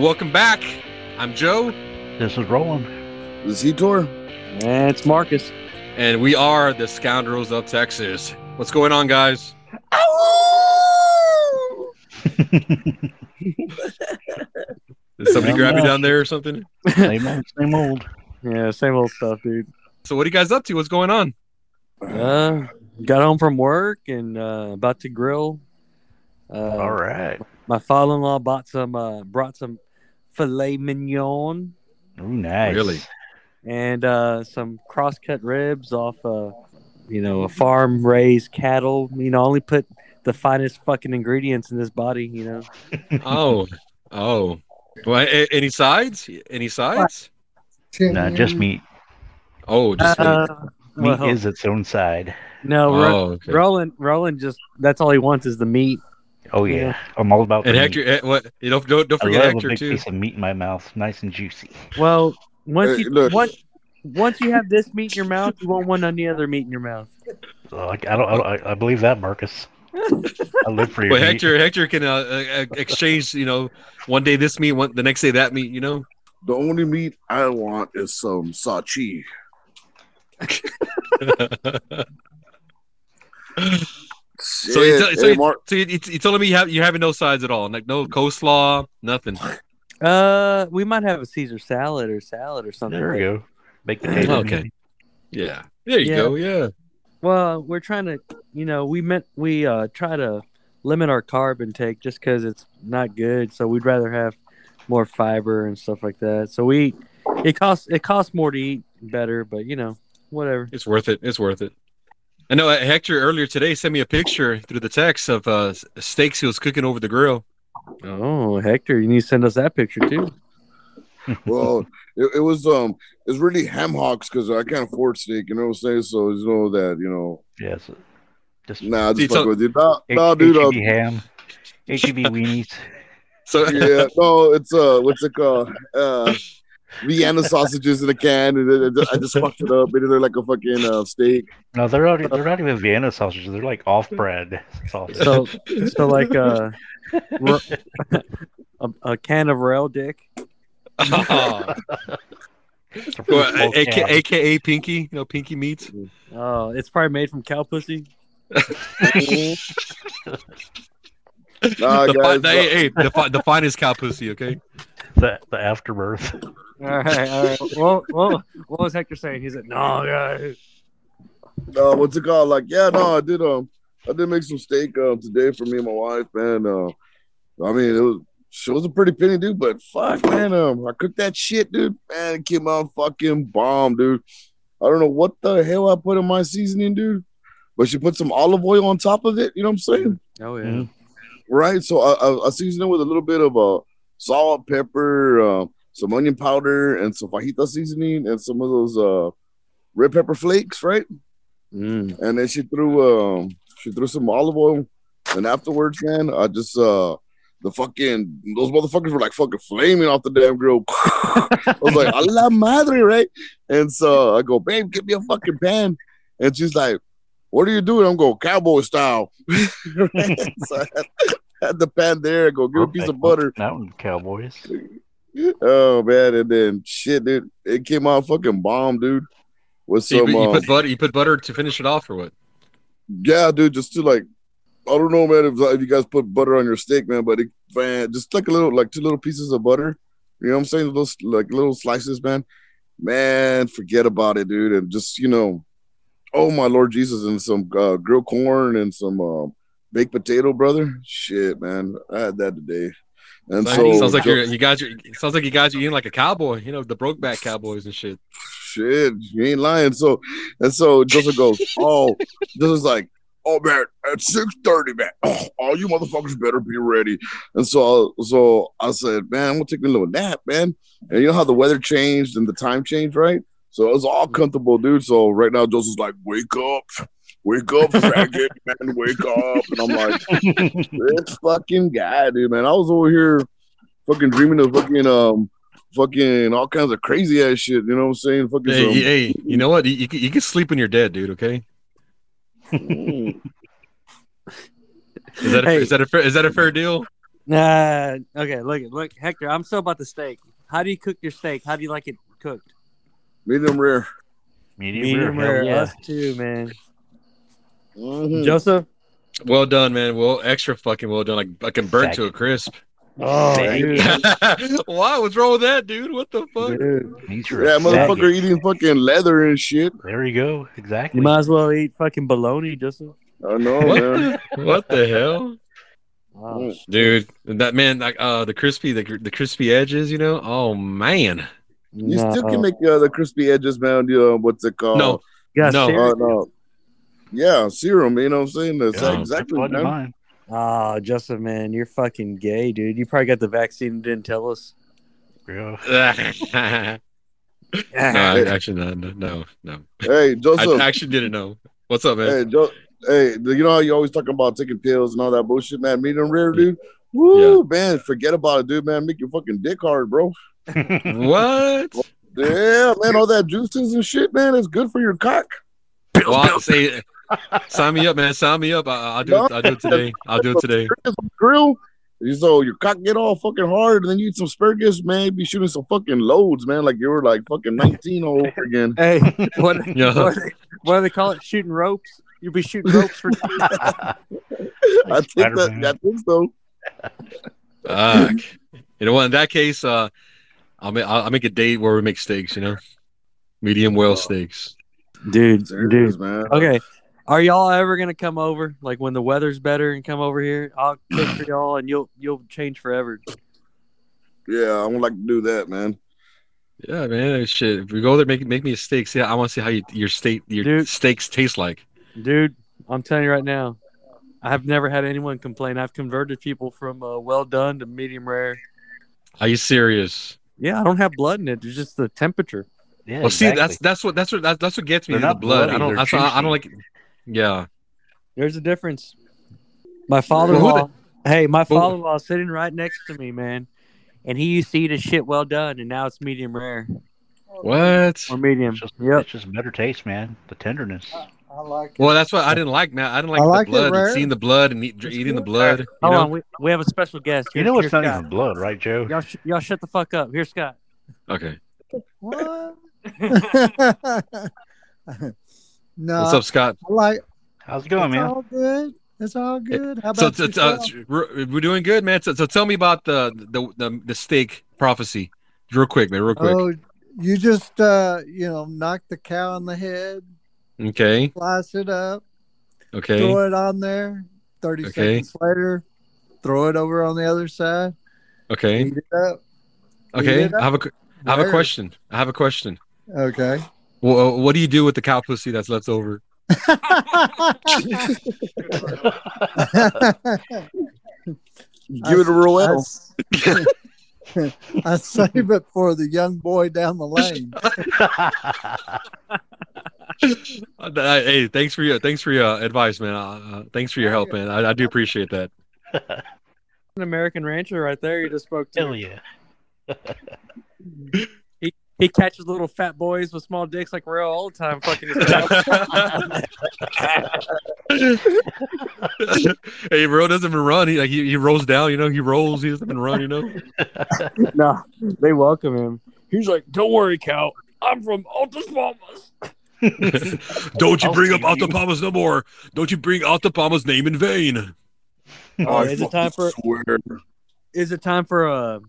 And welcome back. I'm Joe, This is Roland. Is he tour? And it's Marcus. and we are the Scoundrels of Texas. What's going on, guys? Did somebody Yeah, grab you down there or something? same old, same old. Yeah, same old stuff, dude. So, what are you guys up to? What's going on? Uh, got home from work and uh, about to grill. Uh, All right. My father-in-law bought some, uh, brought some filet mignon Oh, nice. Really? and uh, some cross-cut ribs off, uh, you know, a farm-raised cattle. You know, only put the finest fucking ingredients in this body. You know. Oh, oh. Well, a- any sides? Any sides? Nah, just meat. Oh, just Uh, Meat well, is its own side. no, Ro- oh, okay. Roland, Roland just—that's all he wants is the meat. Oh yeah, Yeah. I'm all about. And the Hector, meat. eh, what? You don't don't, don't I forget love Hector a big too. piece of meat in my mouth, nice and juicy. Well, once Hey, you look. once once you have this meat in your mouth, you won't want any other meat in your mouth. So, like, I don't, I, don't, I- I believe that, Marcus. I live for your Well, meat. Hector, Hector can uh, uh, exchange. You know, one day this meat, one the next day that meat. You know. The only meat I want is some sachi. So you, Shit. tell- so, Hey, you, Mark, so you, you you telling me you have you having no sides at all, like no coleslaw, nothing. Uh, we might have a Caesar salad or salad or something. There we but- go. Baked potato. Okay. Yeah, there you Yeah. go. Yeah, Well, we're trying to, you know, we meant we uh try to limit our carb intake just because it's not good. So we'd rather have more fiber and stuff like that. So we, it costs it costs more to eat better, but you know, whatever. it's worth it. It's worth it. I know uh, Hector earlier today sent me a picture through the text of uh, steaks he was cooking over the grill. Oh, Hector, you need to send us that picture too. well, it, it was um, it's really ham hocks because I can't afford steak. You know what I'm saying? So you know that you know. Yes. Just Nah, just so- fuck with you. Nah, H- nah, dude. Uh, HEB ham, HEB weenies. So yeah, no, it's uh, what's it called? Uh, Vienna sausages in a can, and I just- I just fucked it up. Made it look like a fucking uh, steak. No, they're already, they're not even Vienna sausages. They're like off-bread sausages. So, so like uh, a, a can of rail dick. Oh. It's a Well, full A- AKA, AKA Pinky, you know Pinky meats. Oh, it's probably made from cow pussy. Nah, the, fi- the- hey, hey, the, fi- the finest cow pussy. Okay. the, the afterbirth. All right, all right. Well, well, what was Hector saying? He said, "No, guys." uh, what's it called? Like, yeah, no, I did. Um, I did make some steak um today for me and my wife, man. Uh, I mean, it was she was a pretty penny, dude. But fuck, man, um, I cooked that shit, dude. Man, it came out fucking bomb, dude. I don't know what the hell I put in my seasoning, dude. But she put some olive oil on top of it. You know what I'm saying? Oh yeah. Mhm. Right. So I, I, I seasoned it with a little bit of uh, salt, pepper, uh, some onion powder, and some fajita seasoning, and some of those uh, red pepper flakes, right? Mm. and then she threw um she threw some olive oil and afterwards man i just uh the fucking those motherfuckers were like fucking flaming off the damn grill i was like a la madre right and so i go babe give me a fucking pan and she's like what are you doing i'm going cowboy style Right? so I had, had the pan there I go give a piece of butter Mountain Cowboys. Oh man and then shit dude it came out fucking bomb dude with So you, some put- you um, put butter. You put butter to finish it off, or what? Yeah, dude, just to like, I don't know, man, if, if you guys put butter on your steak, man, but it, man, just like a little, like two little pieces of butter. You know what I'm saying? Those like little slices, man. Man, forget about it, dude, and just you know, oh my Lord Jesus, and some uh, grilled corn and some uh, baked potato, brother. Shit, man, I had that today. And so sounds like so- you're you guys. Are, sounds like you guys are eating like a cowboy. You know the Brokeback Cowboys and shit. shit, you ain't lying. So and so Joseph goes, Oh, Joseph's like, Oh man, at six thirty, man. Oh, all you motherfuckers better be ready. And so so I said, Man, I'm gonna take a little nap, man. And you know how the weather changed and the time changed, right? So it was all comfortable, dude. So right now Joseph's like, Wake up, wake up, faggot, man, wake up. And I'm like, this fucking guy, dude, man. I was over here fucking dreaming of fucking um fucking all kinds of crazy ass shit. You know what I'm saying? Fucking Hey, some- hey, you know what? You, you, can- you can sleep when you're dead, dude. Okay. Mm. Is that a, Hey. is that a fair, is that a fair deal? Nah. Okay. Look. Look, Hector. I'm still about the steak. How do you cook your steak? How do you like it cooked? Medium rare. Medium, Medium rare. rare. Yeah. Us too, man. Mhm. Joseph. Well done, man. Well, extra fucking well done. Like I can burn to a crisp. Oh, Thank. Why? What's wrong with that, dude? What the fuck? Dude. Means Yeah, motherfucker faggot. eating fucking leather and shit. There you go. Exactly. You might as well eat fucking bologna, Joseph. I know, What? man. the- what the hell, Oh, Mm. dude? That man, like uh, the crispy, the, the crispy edges. You know? Oh man. You Nah, still can make uh, the crispy edges, man. You, uh, what's it called? No. You got No. cereal? Uh, no. Yeah, serum. You know what I'm saying? That's Yeah, exactly, that's man. fine. Oh, Joseph, man, you're fucking gay, dude. You probably got the vaccine and didn't tell us. Yeah. no, I actually no, no, no, no. Hey, I Joseph. actually didn't know. What's up, man? hey, jo- hey, you know how you always talking about taking pills and all that bullshit, man? Medium rare, dude. Woo, man, forget about it, dude, man. Make your fucking dick hard, bro. What? Yeah, man, all that juices and shit, man, it's good for your cock. Well, I'll say, sign me up, man. Sign me up. I, I'll do it. I'll do it today. I'll do it today. Grill. So your cock get all fucking hard, and then you eat some asparagus, man. Be shooting some fucking loads, man, like you were like fucking nineteen all over again. Hey, what, Yeah. what, do they, what do they call it? Shooting ropes? You'll be shooting ropes for I think Spider-Man. that. I think so. Fuck. you know what? In that case, uh, I'll make I'll I'll make a date where we make steaks. You know, medium well steaks. dude, Serious, dude. man. Okay, are y'all ever gonna come over? Like when the weather's better and come over here? I'll cook for y'all, and you'll you'll change forever. Yeah, I would like to do that, man. Yeah, man. Shit. If we go there, make make me a steak. See, I want to see how you, your steak your Dude. steaks taste like. Dude, I'm telling you right now, I've never had anyone complain. I've converted people from uh, well done to medium rare. Are you serious? Yeah, I don't have blood in it. It's just the temperature. Yeah, Well, see, that's that's what that's what that's, that's what gets me They're the not blood. bloody, I don't. they're I, I don't juicy. like. Yeah. There's a difference. My father-in-law. Hey, my father-in-law sitting right next to me, man, and he used to eat his shit well done, and now it's medium rare What? or medium. It's just, Yep. it's just better taste, man. The tenderness. I like it. Well, that's what I didn't like, man. I didn't like I the like it blood, and seeing the blood and eat, It's eating the blood. You Hold know? on, we, we have a special guest. You know it's not Scott. even blood, right, Joe? Y'all, sh- y'all shut the fuck up. Here's Scott. Okay. What? no, What's up, Scott? I like. How's it going, it's man? all good. It's all good. How about so, uh, yourself? we're we're doing good, man. So, so tell me about the the the, the steak prophecy, real quick, man. Real quick. Oh, you just uh, you know, knock the cow on the head, Okay. slice it up, Okay. throw it on there. Thirty Okay. seconds later, throw it over on the other side. Okay. Heat it up. Okay. it I have a qu- I have a question. I have a question. Okay. Well, what do you do with the cow pussy that's left over? Give it a roll I, out. s- I save it for the young boy down the lane. Uh, hey, thanks for your thanks for your advice, man. Uh, uh, thanks for your help, man. I, I do appreciate that. An American rancher right there. You just spoke to. Hell yeah. He catches little fat boys with small dicks like real all the time. Fucking his cow. hey, bro doesn't even run. He like he, he rolls down. You know, he rolls. He doesn't even run. You know. no, they welcome him. He's like, "Don't worry, cow. I'm from Altas Palmas." Don't you I'll bring up see you. Altapamas no more. Don't you bring Altapama's name in vain. Uh, oh, is it time for swear. is it time for a,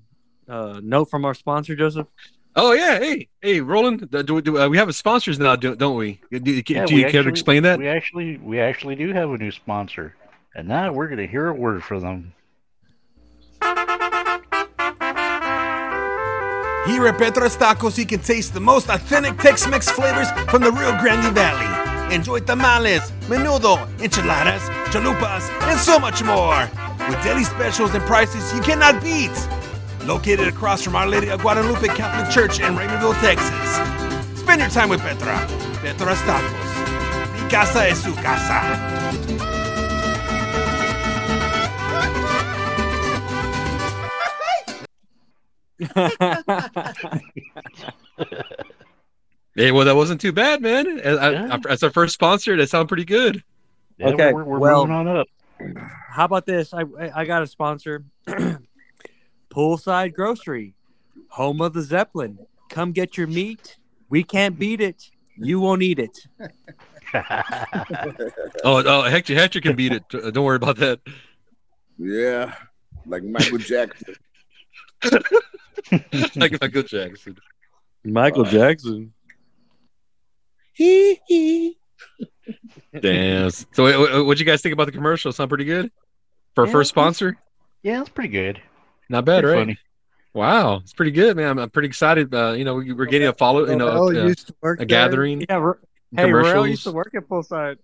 a note from our sponsor, Joseph? Oh yeah, hey, hey, Roland. Do, do, do, uh, we have sponsors now, do, don't we? Do, do, Yeah, do we you care to explain that? We actually we actually do have a new sponsor. And now we're gonna hear a word from them. Here at Petro's Tacos, you can taste the most authentic Tex-Mex flavors from the Rio Grande Valley. Enjoy tamales, menudo, enchiladas, chalupas, and so much more. With daily specials and prices you cannot beat. Located across from Our Lady of Guadalupe Catholic Church in Raymondville, Texas. Spend your time with Petra. Petro's Tacos. Mi casa es su casa. Hey, well, that wasn't too bad, man. As, Yeah. as our first sponsor, that sounded pretty good. Yeah, Okay, we're, we're well- moving on up. How about this? I I I got a sponsor. Poolside Grocery, home of the Zeppelin. Come get your meat. We can't beat it. You won't eat it. Oh, oh, Hector, Hector can beat it. Uh, Don't worry about that. Yeah, like Michael Jackson. like Michael Jackson. Michael Jackson. Hee hee. Damn. So, what what you guys think about the commercial? Sound pretty good for a Yeah. first sponsor? yeah, it's pretty good. Not bad, Pretty right? funny. Wow, it's pretty good, man. I'm, I'm pretty excited. Uh, you know, we- we're getting a follow, you know, Oh, a, used to work a there. gathering. Yeah. Ro- Hey, Royal commercials. used to work at Poolside.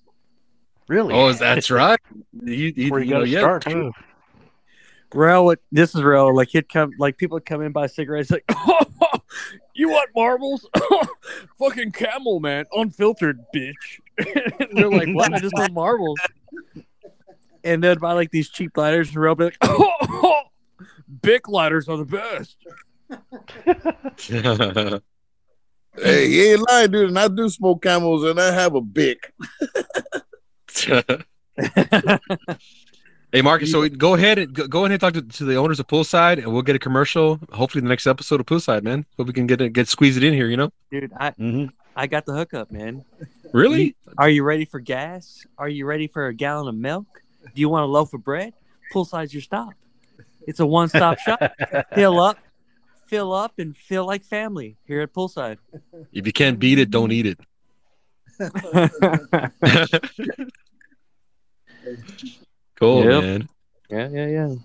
Really? Oh, that's right. You, you, Where you you know, got to yeah. start too. Rail, would this is real. Like he'd come, like people would come in buy cigarettes. Like, you want marbles? Fucking camel, man, unfiltered, bitch. and they're like, what? I just want marbles. And they'd buy like these cheap lighters, and Rail be like, Bic lighters are the best. Hey, he ain't lying, dude. And I do smoke camels, and I have a bic. hey, Marcus. So go ahead and go, go ahead and talk to, to the owners of Poolside, and we'll get a commercial. Hopefully, the next episode of Poolside, man. Hope we can get it, get squeeze it in here. You know, Dude, I hmm I got the hookup, man. really? Are you ready for gas? Are you ready for a gallon of milk? Do you want a loaf of bread? Poolside's your stop. It's a one-stop shop. Fill up, fill up, and feel like family here at Poolside. If you can't beat it, don't eat it. cool, Yep. man. yeah, yeah, yeah.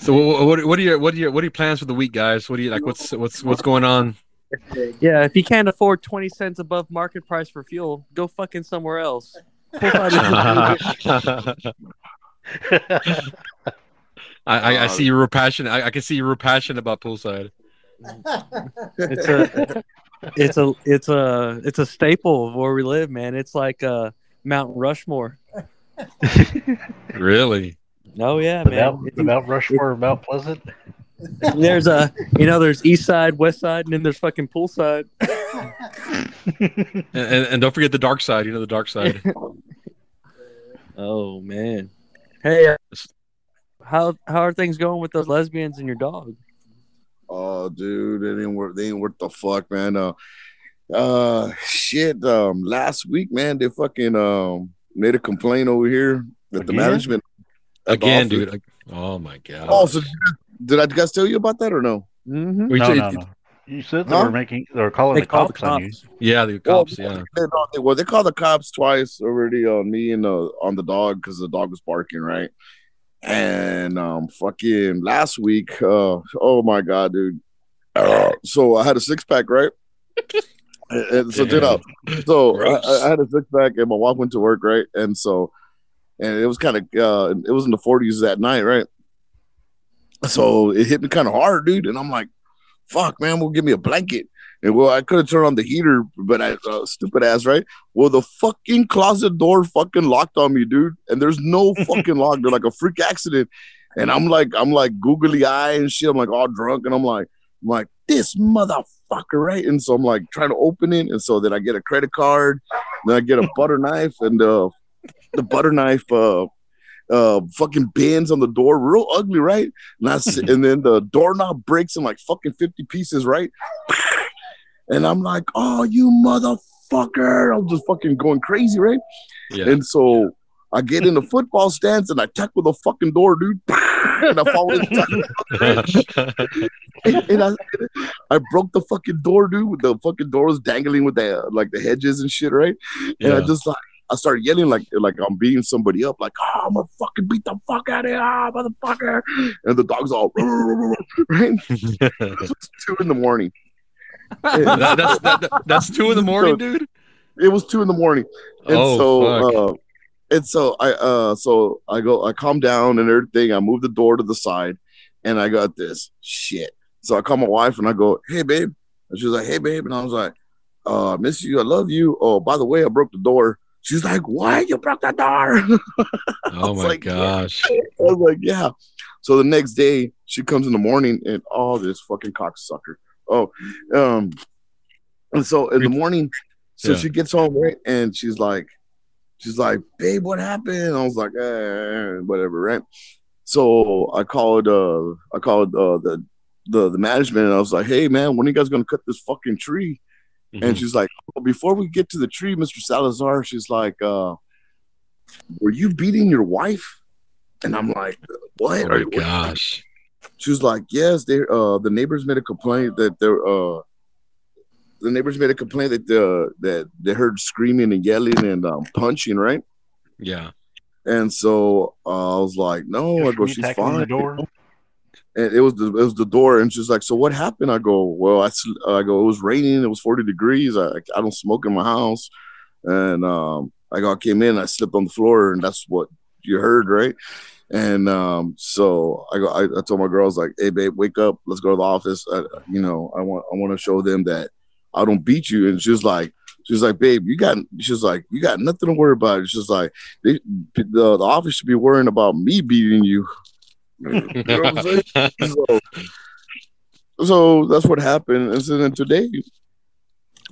So what, what what are your what are your what are your plans for the week, guys? What do you like? What's what's what's going on? Yeah, if you can't afford 20 cents above market price for fuel, go fucking somewhere else. Poolside is- I, I, I see you were passionate. I, I can see you were passionate about poolside. it's a it's a it's a it's a staple of where we live, man. It's like uh Mount Rushmore. Really? Oh yeah, The man. Mount, the Mount Rushmore of Mount Pleasant. There's a you know there's east side, west side, and then there's fucking poolside. And, and, and don't forget the dark side. You know the dark side. Oh man. Hey, uh, how how are things going with those lesbians and your dog? Oh, dude, they ain't worth. They ain't worth the fuck, man. Uh, uh, shit. Um, last week, man, they fucking um made a complaint over here that the management at the Again, dude. Oh my god. Oh, so did I guys tell you about that or no? Mm-hmm. We No, said- no, no. You said they Huh? were making. They were calling They the call the cops on you. Yeah, the cops. Well, Yeah. They, they- well, they called the cops twice already on me and uh, on the dog because the dog was barking, right? And um, fucking last week, uh, oh my god, dude. Uh, so I had a six pack, right? and, so it out. So I, I had a six pack, and my wife went to work, right? And so, and it was kind of, uh, it was in the forties that night, right? So it hit me kind of hard, dude. And I'm like, fuck, man, will give me a blanket. And well, I could have turned on the heater, but I uh, stupid ass, right? Well, the fucking closet door fucking locked on me, dude. And there's no fucking lock. They're like a freak accident. And I'm like, I'm like googly eye and shit. I'm like all drunk, and I'm like, I'm like this motherfucker, right? And so I'm like trying to open it, and so then I get a credit card, then I get a butter knife, and uh, the butter knife uh, uh, fucking bends on the door, real ugly, right? And, I and then the doorknob breaks in like fucking 50 pieces, right? And I'm like, oh, you motherfucker. I'm just fucking going crazy, right? Yeah. And so I get in the football stance and I tackle the fucking door, dude. and I fall inside. and I, I broke the fucking door, dude. The fucking door was dangling with the like the hedges and shit, right? And I just like I started yelling like like I'm beating somebody up, like oh, I'm gonna fucking beat the fuck out of you, ah, motherfucker. And the dog's all right. It's two in the morning. That- that's that, that- that's two in the morning, dude. It was two in the morning. And Oh, so uh and so I uh so I go I calm down and everything. I move the door to the side and I got this shit. So I call my wife and I go, Hey babe. And she was like, Hey babe. And I was like, uh, miss you, I love you. Oh, by the way, I broke the door. She's like, What? You broke the door? Oh my like, yeah. gosh. I was like, Yeah. So the next day she comes in the morning and oh this fucking cocksucker. Oh, um, and so in the morning, so Yeah. she gets home right, and she's like, she's like, babe, what happened? I was like, eh, whatever, right? So I called uh I called uh the the the management and I was like, hey man, when are you guys gonna cut this fucking tree? Mm-hmm. And she's like, well, before we get to the tree, Mr. Salazar, she's like, uh, were you beating your wife? And I'm like, what? oh my what?" gosh. She was like, yes, they uh the neighbors made a complaint that they're uh the neighbors made a complaint that uh that they heard screaming and yelling and um, punching, right? Yeah. And so uh, I was like, no, I go, she's fine. the door. and it was the it was the door, and she's like, "So what happened?" I go, "Well, I, I go, it was raining, it was forty degrees. I I don't smoke in my house, and um, I go, I came in, I slipped on the floor, and that's what you heard, right?" And um, so I go, I, I told my girls like, "Hey, babe, wake up, let's go to the office. I, you know, I want I want to show them that I don't beat you." And she's like. She's like, babe, you got. She's like, you got nothing to worry about. She's like, they, the, the office should be worrying about me beating you. You know so, so that's what happened. And so then today,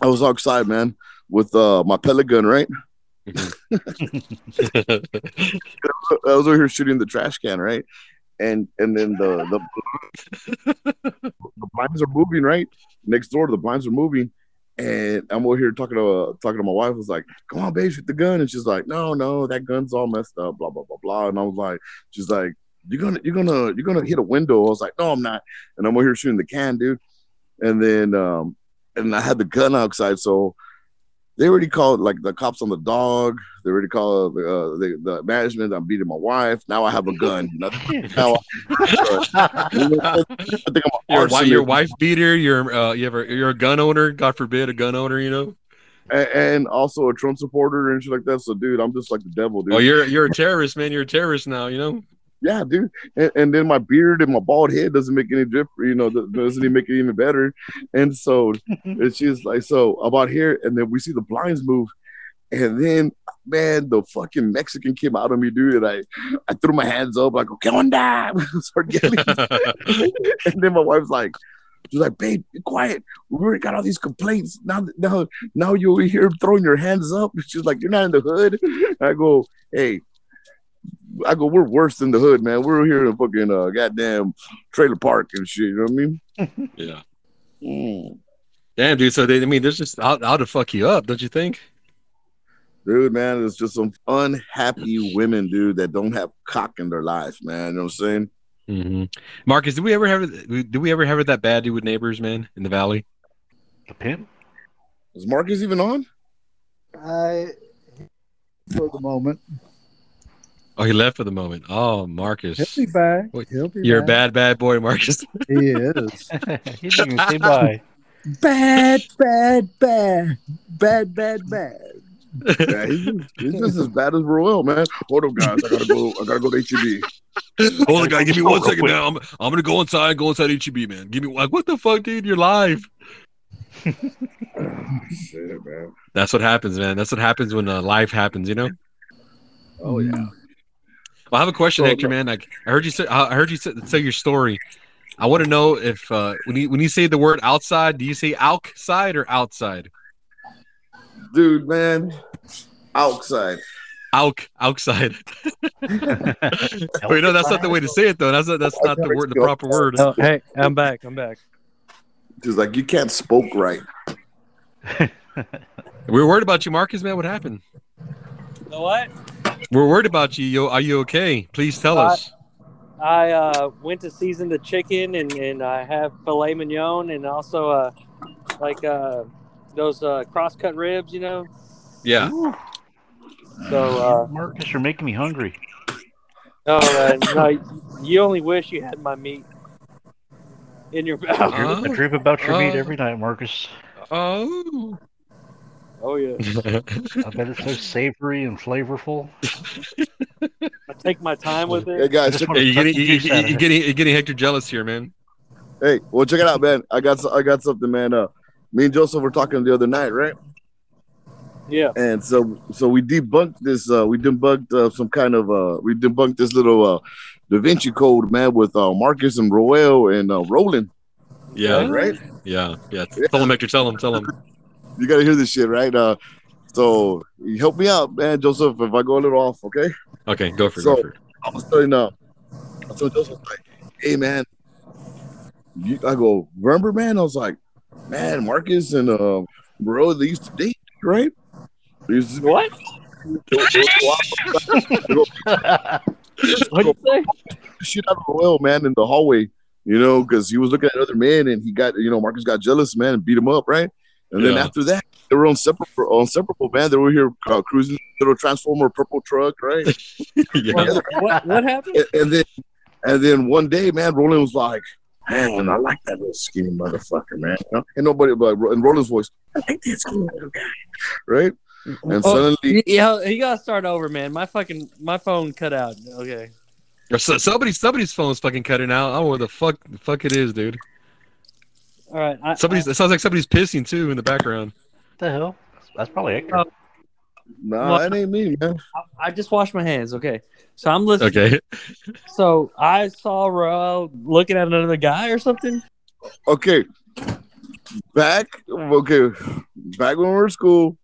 I was outside, man, with uh, my pellet gun, right? I was over here shooting the trash can, right? And and then the the, the blinds are moving, right? Next door, the blinds are moving, and I'm over here talking to uh, talking to my wife. I was like, "Come on, babe, shoot the gun," and she's like, "No, no, that gun's all messed up." Blah blah blah blah. And I was like, "She's like, you're gonna you're gonna you're gonna hit a window." I was like, "No, I'm not." And I'm over here shooting the can, dude. And then um, and I had the gun outside, so they already called like the cops on the dog. They already called uh, the, the management. I'm beating my wife. Now I have a gun. now I, I think I'm Your, wi- your wife beater. You're uh, you ever you're a gun owner. God forbid a gun owner. You know. A- and also a Trump supporter and shit like that. So, dude, I'm just like the devil, dude. Oh, you're you're a terrorist, man. You're a terrorist now. You know. Yeah, dude. And, and then my beard and my bald head doesn't make any difference. You know, doesn't even make it even better. And so it's just like so about here, and then we see the blinds move, and then man, the fucking Mexican came out of me, dude. And I I threw my hands up like, "Okay, on that." And then my wife's like. She's like, babe, be quiet. We already got all these complaints. Now, now, now you're here throwing your hands up. She's like, you're not in the hood. I go, hey, I go, we're worse than the hood, man. We're here in a fucking uh, goddamn trailer park and shit. You know what I mean? yeah. Mm. Damn, dude. So they, I mean, there's just how, out to fuck you up, don't you think? Dude, man, it's just some unhappy women, dude, that don't have cock in their life, man. You know what I'm saying? Mm-hmm. Marcus, did we ever have it? Did we ever have it that bad, dude, with neighbors, man, in the valley? The pimp? Is Marcus even on? I, for the moment, Oh, he left for the moment. Oh, Marcus, he'll be back. Wait, He'll be you're a bad, bad boy, Marcus. He is he didn't even say bye. bad, bad, bad, bad, bad, bad. Yeah, he's, he's just as bad as Roel, man. Hold up, guys. I gotta go. I gotta go to HEB. Hold on, guy. Give me one Real second, quick. man. I'm, I'm gonna go inside. Go inside HEB, man. Give me like, what the fuck, dude? You're live. Shit, man. That's what happens, man. That's what happens when uh, life happens. You know. Oh yeah. Well, I have a question, Oh, Hector, man. Like, I heard you say, I heard you say, say your story. I want to know if uh, when you when you say the word outside, do you say outside or outside? dude, man. Outside. Out outside. Wait, no, that's not the way to say it though. That's not, that's not the word, the proper word. Oh, hey, I'm back. I'm back. Just like you can't spoke right. We were worried about you, Marcus. Man, what happened? So what? We're worried about you. Yo, are you okay? Please tell Uh, us. I uh, went to season the chicken, and, and I have filet mignon, and also uh, like uh, those uh, cross cut ribs, you know. Yeah. So uh, Marcus, you're making me hungry. no, uh, no, you only wish you had my meat in your mouth. Huh? I dream about your meat Oh. every night, Marcus. Oh. Oh yeah, I bet it's so savory and flavorful. I take my time with Hey it. guys, check, Hey, you're getting, you, Juice out of you, it. getting, you're getting Hector jealous here, man. hey, well check it out, man. I got I got something, man. Uh, me and Joseph were talking the other night, right? Yeah. And so so we debunked this. Uh, we debunked uh, some kind of uh, we debunked this little uh, Da Vinci Code, man, with uh, Marcus and Roel and uh, Roland. Yeah. right. Yeah. Yeah. Tell him, Hector. Tell him. Tell him. You got to hear this shit, right? Uh, So help me out, man, Joseph. If I go a little off, okay? Okay, go for it. So- go for it. I was telling uh, I told Joseph like, hey man, you, I go, remember, man? I was like, man, Marcus and uh, bro, they used to date, right? They used to- What? What'd you say? shit out of Royal man in the hallway, you know, because he was looking at other men and he got, you know, Marcus got jealous, man, and beat him up, right? And then after that, they were inseparable, inseparable, man. They were here uh, cruising little transformer purple truck, right? yeah. What, what, what happened? and, and then, and then one day, man, Roland was like, "Man, I like that little skinny motherfucker, man." You know? And nobody, but in Roland's voice, "I like that skinny little guy," right? And Oh, suddenly, Yeah, you gotta start over, man. My fucking my phone cut out. Okay. So, somebody, somebody's phone's fucking cutting out. I don't know what the fuck, the fuck it is, dude. All right. I, Somebody's. It sounds like somebody's pissing too in the background. What the hell? That's probably Hector. Oh. Uh, nah, that ain't me, man. I, I just washed my hands. Okay. So I'm listening. Okay. So I saw Ro looking at another guy or something. Okay, back, okay, back when we were in school,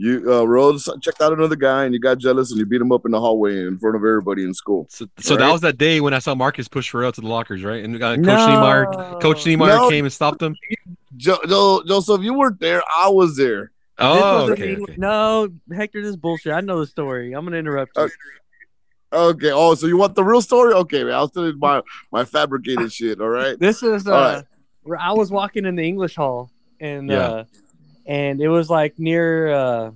you uh, Rose checked out another guy and you got jealous and you beat him up in the hallway in front of everybody in school. So, so that was that day when I saw Marcus push Pharrell to the lockers, right? And uh, Coach No. Niemeyer, Coach Niemeyer No. came and stopped him. Jo- Jo- Joseph, you weren't there. I was there. Oh, wasn't okay. okay. No, Hector, this is bullshit. I know the story. I'm gonna interrupt you. Okay. Okay. Oh, so you want the real story? Okay, man. I'll tell you my my fabricated shit. All right. This is uh, All right. where I was walking in the English hall, and Yeah. uh, and it was like near uh,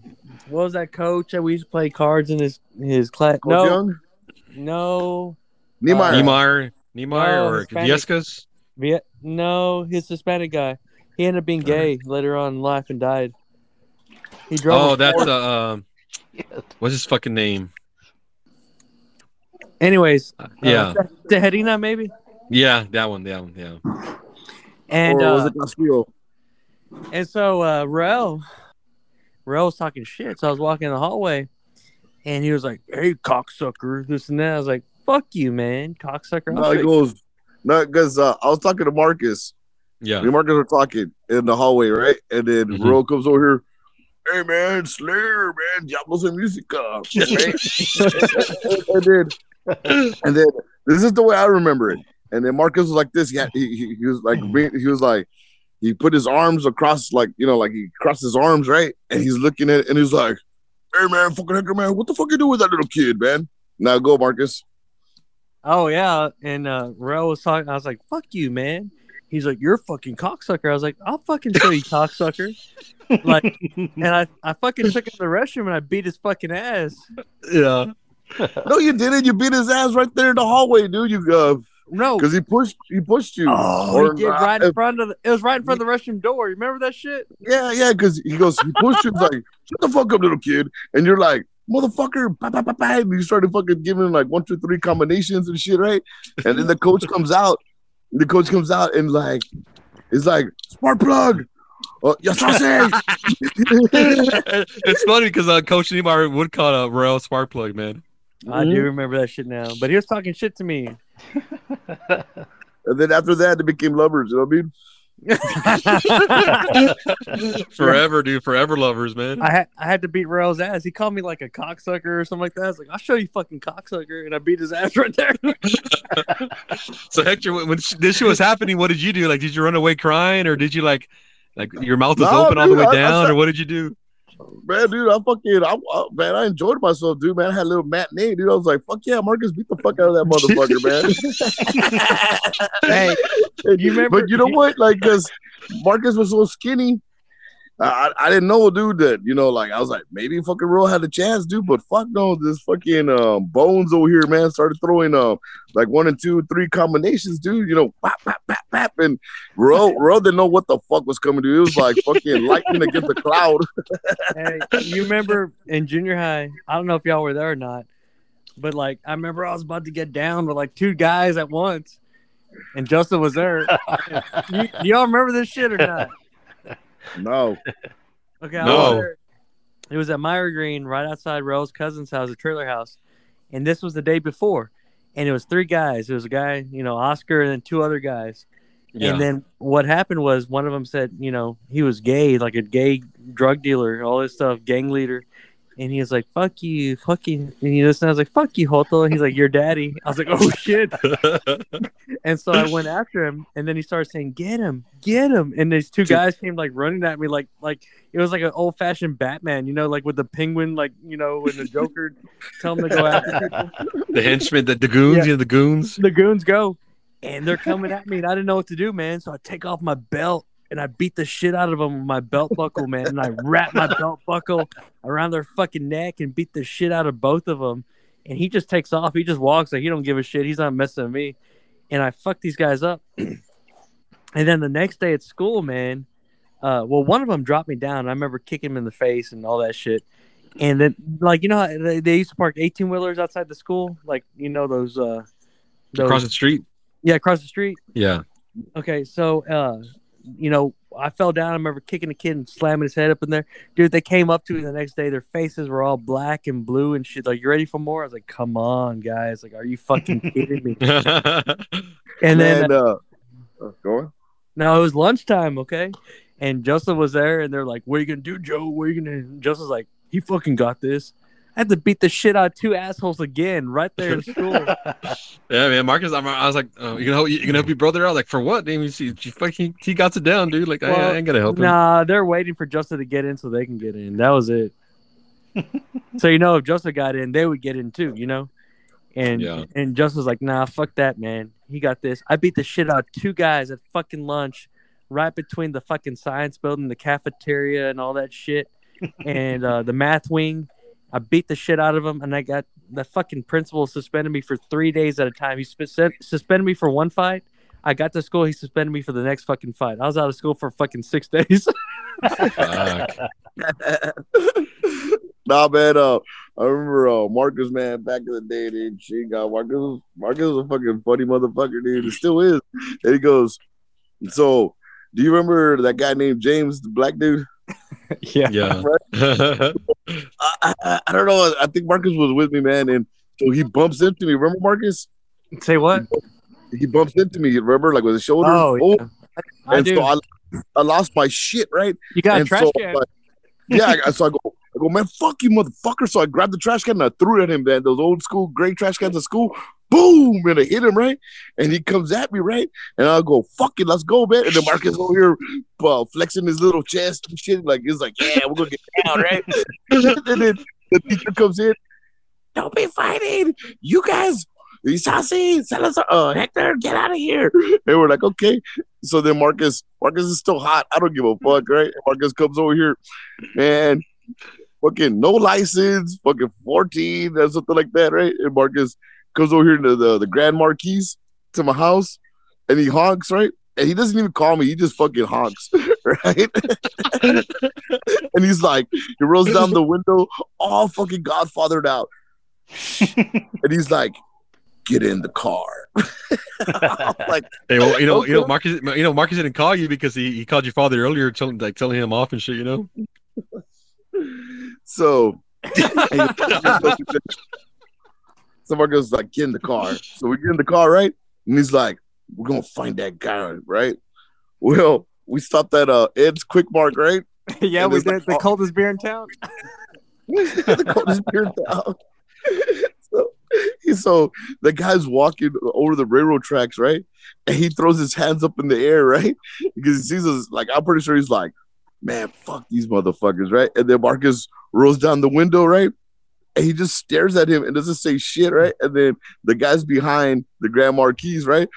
what was that coach that we used to play cards in his his class? Coach No, Young, no, Niemeyer. Niemeyer, Niemeyer, No, or Hispanic. Viescas. Viet- no, his Hispanic guy. He ended up being gay later on in life and died. He drove. Oh, that's Ford. uh, um, what's his fucking name? Anyways, Uh, uh, yeah, Tejerina maybe, yeah, that one, that one, yeah. and or was uh, it Castillo? And so uh Rel Rel was talking shit. So I was walking in the hallway and he was like, Hey cocksucker, this and that. I was like, Fuck you, man, cocksucker. No, he goes. No, because uh, I was talking to Marcus. Yeah. Me and Marcus were talking in the hallway, right? And then Mhm. Ro comes over here. Hey man, Slayer, man, Diabolus in Musica, right? and then, and then this is the way I remember it. And then Marcus was like this. He had, he, he, he was like he was like he put his arms across like you know like he crossed his arms right, and he's looking at it and he's like, "Hey man, fucking Hector, man, what the fuck you do with that little kid, man?" Now go, Marcus. Oh yeah. And uh Rel was talking I was like, Fuck you, man. He's like, You're a fucking cocksucker. I was like, I'll fucking show you cocksucker. Like and I, I fucking took him to the restroom and I beat his fucking ass. Yeah. No, you didn't. You beat his ass right there in the hallway, dude. You uh, No. because he pushed he pushed you. Oh, Or, he did uh, right in front of the, it was right in front of the restroom door. You remember that shit? Yeah, yeah, because he goes, he pushed you, he's like, shut the fuck up, little kid. And you're like, motherfucker, bah, bah, bah, bah. and you started fucking giving him like one, two, three combinations and shit, right? And then the coach comes out, the coach comes out and like, it's like, spark plug. Oh, yes, I say. it's funny because uh, Coach Niemeyer would call a Royal spark plug, man. I do remember that shit now. But he was talking shit to me. and then after that, they became lovers. You know what I mean? Forever, dude. Forever lovers, man. I had I had to beat Rail's ass. He called me like a cocksucker or something like that. I was like, I'll show you fucking cocksucker, and I beat his ass right there. So Hector, when when this shit was happening, what did you do? Like, did you run away crying, or did you like, like your mouth was No, open all the way I- I down, or what did you do? Man, dude, I fucking, I, I, man, I enjoyed myself, dude. Man, I had a little matinee, dude. I was like, fuck yeah, Marcus, beat the fuck out of that motherfucker, man. hey, you remember? But you know what? Like, because Marcus was so skinny, I, I didn't know, dude. That you know, like, I was like, maybe fucking Roll had a chance, dude. But fuck no, this fucking um, Bones over here, man, started throwing um like one and two, three combinations, dude. You know, pop, pop, pop, pop, and Roll Roll didn't know what the fuck was coming, dude. It was like fucking lightning against the cloud. Hey, you remember in junior high? I don't know if y'all were there or not, but like I remember I was about to get down with like two guys at once, and Justin was there. you, y'all remember this shit or not? No, Okay, I No. was there. It was at Meyer Green, right outside Rose cousin's house, a trailer house, and this was the day before, and it was three guys. It was a guy, you know, Oscar, and then two other guys. Yeah. And then what happened was one of them said, you know, he was gay, like a gay drug dealer, all this stuff, gang leader. And he was like, "Fuck you, fuck you." And he listened. I was like, "Fuck you, Hoto." And he's like, "Your daddy." I was like, "Oh shit!" And so I went after him, and then he started saying, "Get him, get him!" And these two guys came like running at me, like like it was like an old fashioned Batman, you know, like with the penguin, like you know, when the Joker tell him to go after people. the henchmen, the, the goons, Yeah. you know, the goons. The goons go, and they're coming at me, and I didn't know what to do, man. So I take off my belt and I beat the shit out of them with my belt buckle, man. And I wrap my belt buckle around their fucking neck and beat the shit out of both of them. And he just takes off. He just walks like he don't give a shit. He's not messing with me. And I fuck these guys up. and then the next day at school, man. Uh, well, one of them dropped me down. I remember kicking him in the face and all that shit. And then, like you know, how they, they used to park eighteen wheelers outside the school, like you know those. uh those, Across the street. yeah, across the street. Yeah. Okay, so uh, you know, I fell down. I remember kicking the kid and slamming his head up in there. Dude, they came up to me the next day. Their faces were all black and blue and shit. Like, you ready for more? I was like, come on, guys. Like, are you fucking kidding me? And then, and, uh, uh, go on. no, it was lunchtime, okay? And Justin was there, and they're like, what are you going to do, Joe? What are you going to? Justin's like, he fucking got this. I had to beat the shit out of two assholes again right there in school. Yeah, man, Marcus. I'm, I was like, oh, you can help, you can help your brother out. Like for what? Damn, you see, you fucking, he got it down, dude. Like I, I ain't gonna help him. Nah, they're waiting for Justin to get in so they can get in. That was it. so you know, if Justin got in, they would get in too. You know, and Yeah. and Justin's like, nah, fuck that, man. He got this. I beat the shit out of two guys at fucking lunch, right between the fucking science building, the cafeteria, and all that shit, and uh, the math wing. I beat the shit out of him, and I got the fucking principal suspended me for three days at a time. He sp- suspended me for one fight. I got to school. He suspended me for the next fucking fight. I was out of school for fucking six days. Nah, man. Uh, I remember uh, Marcus, man, back in the day, dude. She got Marcus. Marcus was a fucking funny motherfucker, dude. It still is. And he goes, so. Do you remember that guy named James, the black dude? yeah. yeah. I, I, I don't know. I think Marcus was with me, man, and so he bumps into me. Remember, Marcus? Say what? He bumps into me. Remember, like with his shoulder. Oh, yeah. I and do. so I, I lost my shit, right? you got a trash so, can. like, yeah, I, so I go, I go, man, fuck you, motherfucker. So I grabbed the trash can and I threw it at him, man. Those old school gray trash cans at school. Boom, and I hit him, right? And he comes at me, right? And I'll go, fuck it, let's go, man. And then Marcus over here uh, flexing his little chest and shit. Like, he's like, yeah, we're to get down, right? and then the teacher comes in, don't be fighting. You guys, Isasi, Salazar, uh, Hector, get out of here. And we're like, okay. So then Marcus, Marcus is still hot. I don't give a fuck, right? And Marcus comes over here, man. Fucking no license, fucking 14 or something like that, right? And Marcus comes over here to the, the Grand Marquis to my house and he honks, right? And he doesn't even call me, he just fucking honks, right? and he's like, he rolls down the window, all fucking godfathered out. and he's like, get in the car. Like, Hey, well, you know, you know, Okay. Marcus, you know, Marcus didn't call you because he, he called your father earlier, telling like telling him off and shit. You know. so so Marcus like, get in the car. So we get in the car, right? And he's like, we're gonna find that guy, right? Well, we stopped at uh Ed's Quick Mark, right? yeah, And we it's like, the oh. coldest beer in town. the coldest beer in town. so, he- so the guy's walking over the railroad tracks, right? And he throws his hands up in the air, right? Because he sees us, like, I'm pretty sure he's like, man, fuck these motherfuckers, right? And then Marcus rolls down the window, right? And he just stares at him and doesn't say shit, right? And then the guys behind the Grand Marquis, right?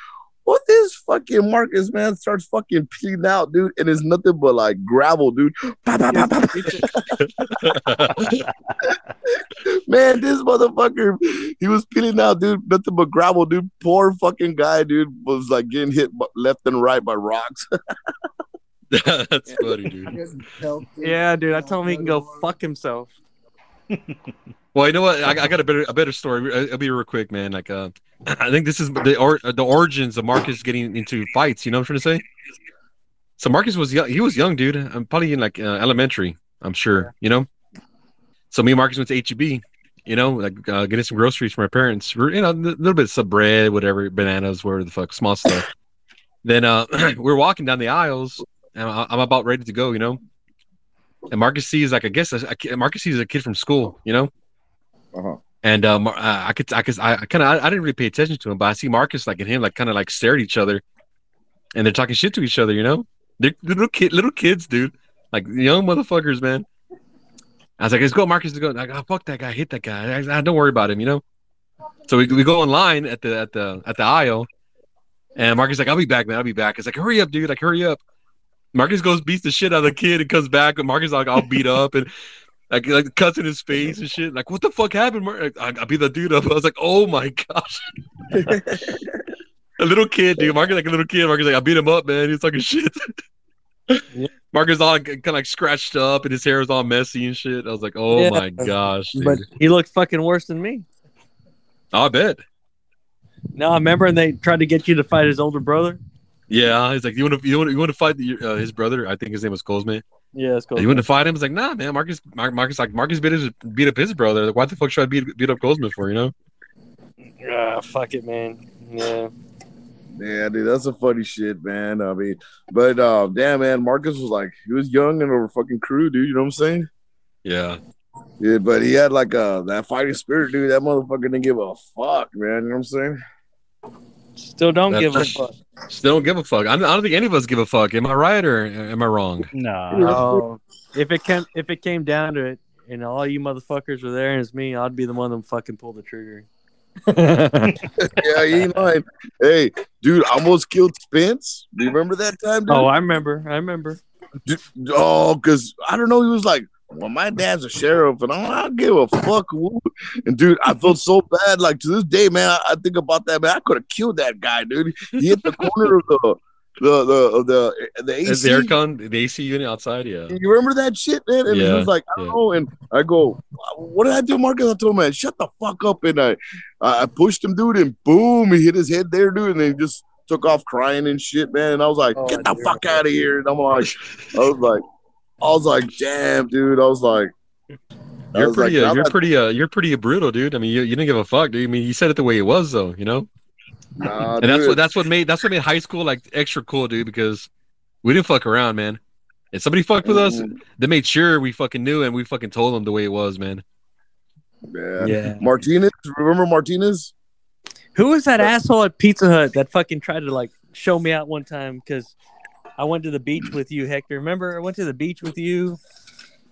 Well, this fucking Marcus, man, starts fucking peeling out, dude, and it's nothing but like gravel, dude. Man, this motherfucker, he was peeling out, dude. Nothing but gravel, dude. Poor fucking guy, dude, was like getting hit left and right by rocks. That's funny, dude. Yeah, dude. I told him he can go fuck himself. Well, you know what? I, I got a better a better story. It'll be real quick, man. Like, uh, I think this is the or, the origins of Marcus getting into fights. You know what I'm trying to say? So Marcus was young. He was young, dude. I'm probably in like uh, elementary. I'm sure. You know. So me and Marcus went to HEB. You know, like uh, getting some groceries for my parents. We're, You know, a little bit of some bread, whatever, bananas, whatever the fuck, small stuff. then uh, we're walking down the aisles, and I- I'm about ready to go. You know. and Marcus sees like I guess Marcus sees a kid from school, you know, Uh-huh. and um, uh, I could I could I kind of I, I didn't really pay attention to him, but I see Marcus like and him like kind of like stare at each other, and they're talking shit to each other, you know, they're little kid little kids, dude, like young motherfuckers, man. I was like, let's go, Marcus. Let's go. Like, oh, fuck that guy. Hit that guy. I, I don't worry about him, you know. So we, we go online at the at the at the aisle, and Marcus like, I'll be back, man. I'll be back. It's like, hurry up, dude. Like, hurry up. Marcus goes beats the shit out of the kid and comes back, and Marcus like, I'll beat up and like like cuts in his face and shit. Like, what the fuck happened? Mar- Like, I, I beat the dude up. I was like, oh my gosh. a little kid, dude. Marcus like a little kid. Marcus like, I beat him up, man. He's talking shit. Yeah. Marcus all kind of like scratched up and his hair is all messy and shit. I was like, oh Yeah. my gosh, dude. But he looked fucking worse than me. I bet. No, I remember and they tried to get you to fight his older brother. Yeah, he's like, you want to you want you want to fight the, uh, his brother? I think his name was Cosme. Yeah, it's cool. You want to fight him? It's like, nah, man. Marcus, Mar- Marcus, like Marcus beat his, beat up his brother. Like, why the fuck should I beat beat up Cosme for? You know? Ah, fuck it, man. Yeah. Yeah, dude, that's a funny shit, man. I mean, but uh, damn, man, Marcus was like, he was young and over fucking crew, dude. You know what I'm saying? Yeah. Yeah, but he had like uh that fighting spirit, dude. That motherfucker didn't give a fuck, man. You know what I'm saying? Still don't That- give a fuck. Still don't give a fuck. I don't, I don't think any of us give a fuck. Am I right or am I wrong? No. No. if it came if it came down to it, and all you motherfuckers were there and it's me, I'd be the one that fucking pull the trigger. Yeah, he ain't lying. Hey, dude, I almost killed Spence. Do you remember that time, dude? oh, I remember. I remember. D- Oh, because I don't know. He was like, "Well, my dad's a sheriff, and I don't, I don't give a fuck." who-" And dude, I felt so bad. Like to this day, man, I, I think about that. Man, I could have killed that guy, dude. He hit the corner of the the the the the Is AC. the aircon, the AC unit outside? Yeah. You remember that shit, man? And he Yeah, was like, I don't yeah. know. And I go, what did I do, Marcus? I told him, man, shut the fuck up. And I, I pushed him, dude, and boom, he hit his head there, dude. And then he just took off crying and shit, man. And I was like, Oh, get I the do fuck out of here. And I'm like, I was like, I was like, damn, dude. I was like, I You're was like, pretty, uh, you're not- pretty, uh, you're pretty brutal, dude. I mean, you, you didn't give a fuck, dude. I mean, you said it the way it was, though. You know, nah, and that's dude. what that's what made that's what made high school like extra cool, dude. Because we didn't fuck around, man. If somebody fucked with us, Mhm. they made sure we fucking knew and we fucking told them the way it was, man. Yeah. Yeah. Martinez, remember Martinez? Who was that asshole at Pizza Hut that fucking tried to like show me out one time because I went to the beach with you, Hector. Remember, I went to the beach with you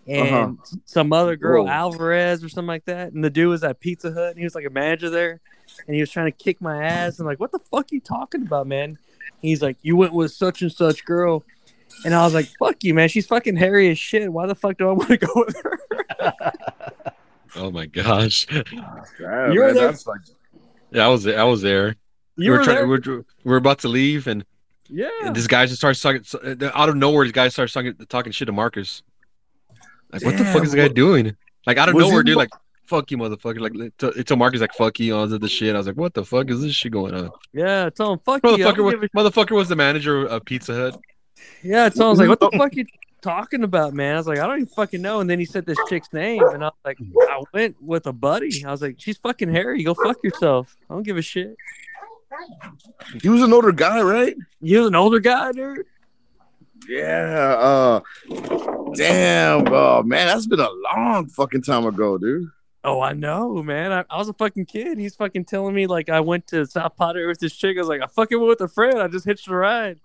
uh-huh. and some other girl, Whoa. Alvarez or something like that. And the dude was at Pizza Hut and he was like a manager there, and he was trying to kick my ass. And like, what the fuck are you talking about, man? He's like, you went with such and such girl. And I was like, fuck you, man. She's fucking hairy as shit. Why the fuck do I want to go with her? Oh my gosh. Damn, You were man, there? that's like, Yeah, I was I was there. You we were trying, there? we we're, we we're about to leave, and yeah. And this guy just starts talking uh, out of nowhere. This guy starts talking, talking shit to Marcus. Like, what the fuck is the guy doing? Like out of nowhere, dude. Like, fuck you, motherfucker. Like, to, to Marcus, like, fuck you, all of the shit. I was like, what the fuck is this shit going on? Yeah, tell him fuck you. Motherfucker, don't was, a motherfucker was the manager of Pizza Hut. Yeah, so I was like, "What the oh. fuck you talking about, man?" I was like, "I don't even fucking know." And then he said this chick's name, and I was like, "I went with a buddy." I was like, "She's fucking hairy. Go fuck yourself. I don't give a shit." He was an older guy, right? He was an older guy, dude? Yeah. Uh, damn. Oh man, that's been a long fucking time ago, dude. Oh, I know, man. I, I was a fucking kid. He's fucking telling me like I went to South Padre with this chick. I was like, I fucking went with a friend. I just hitched a ride.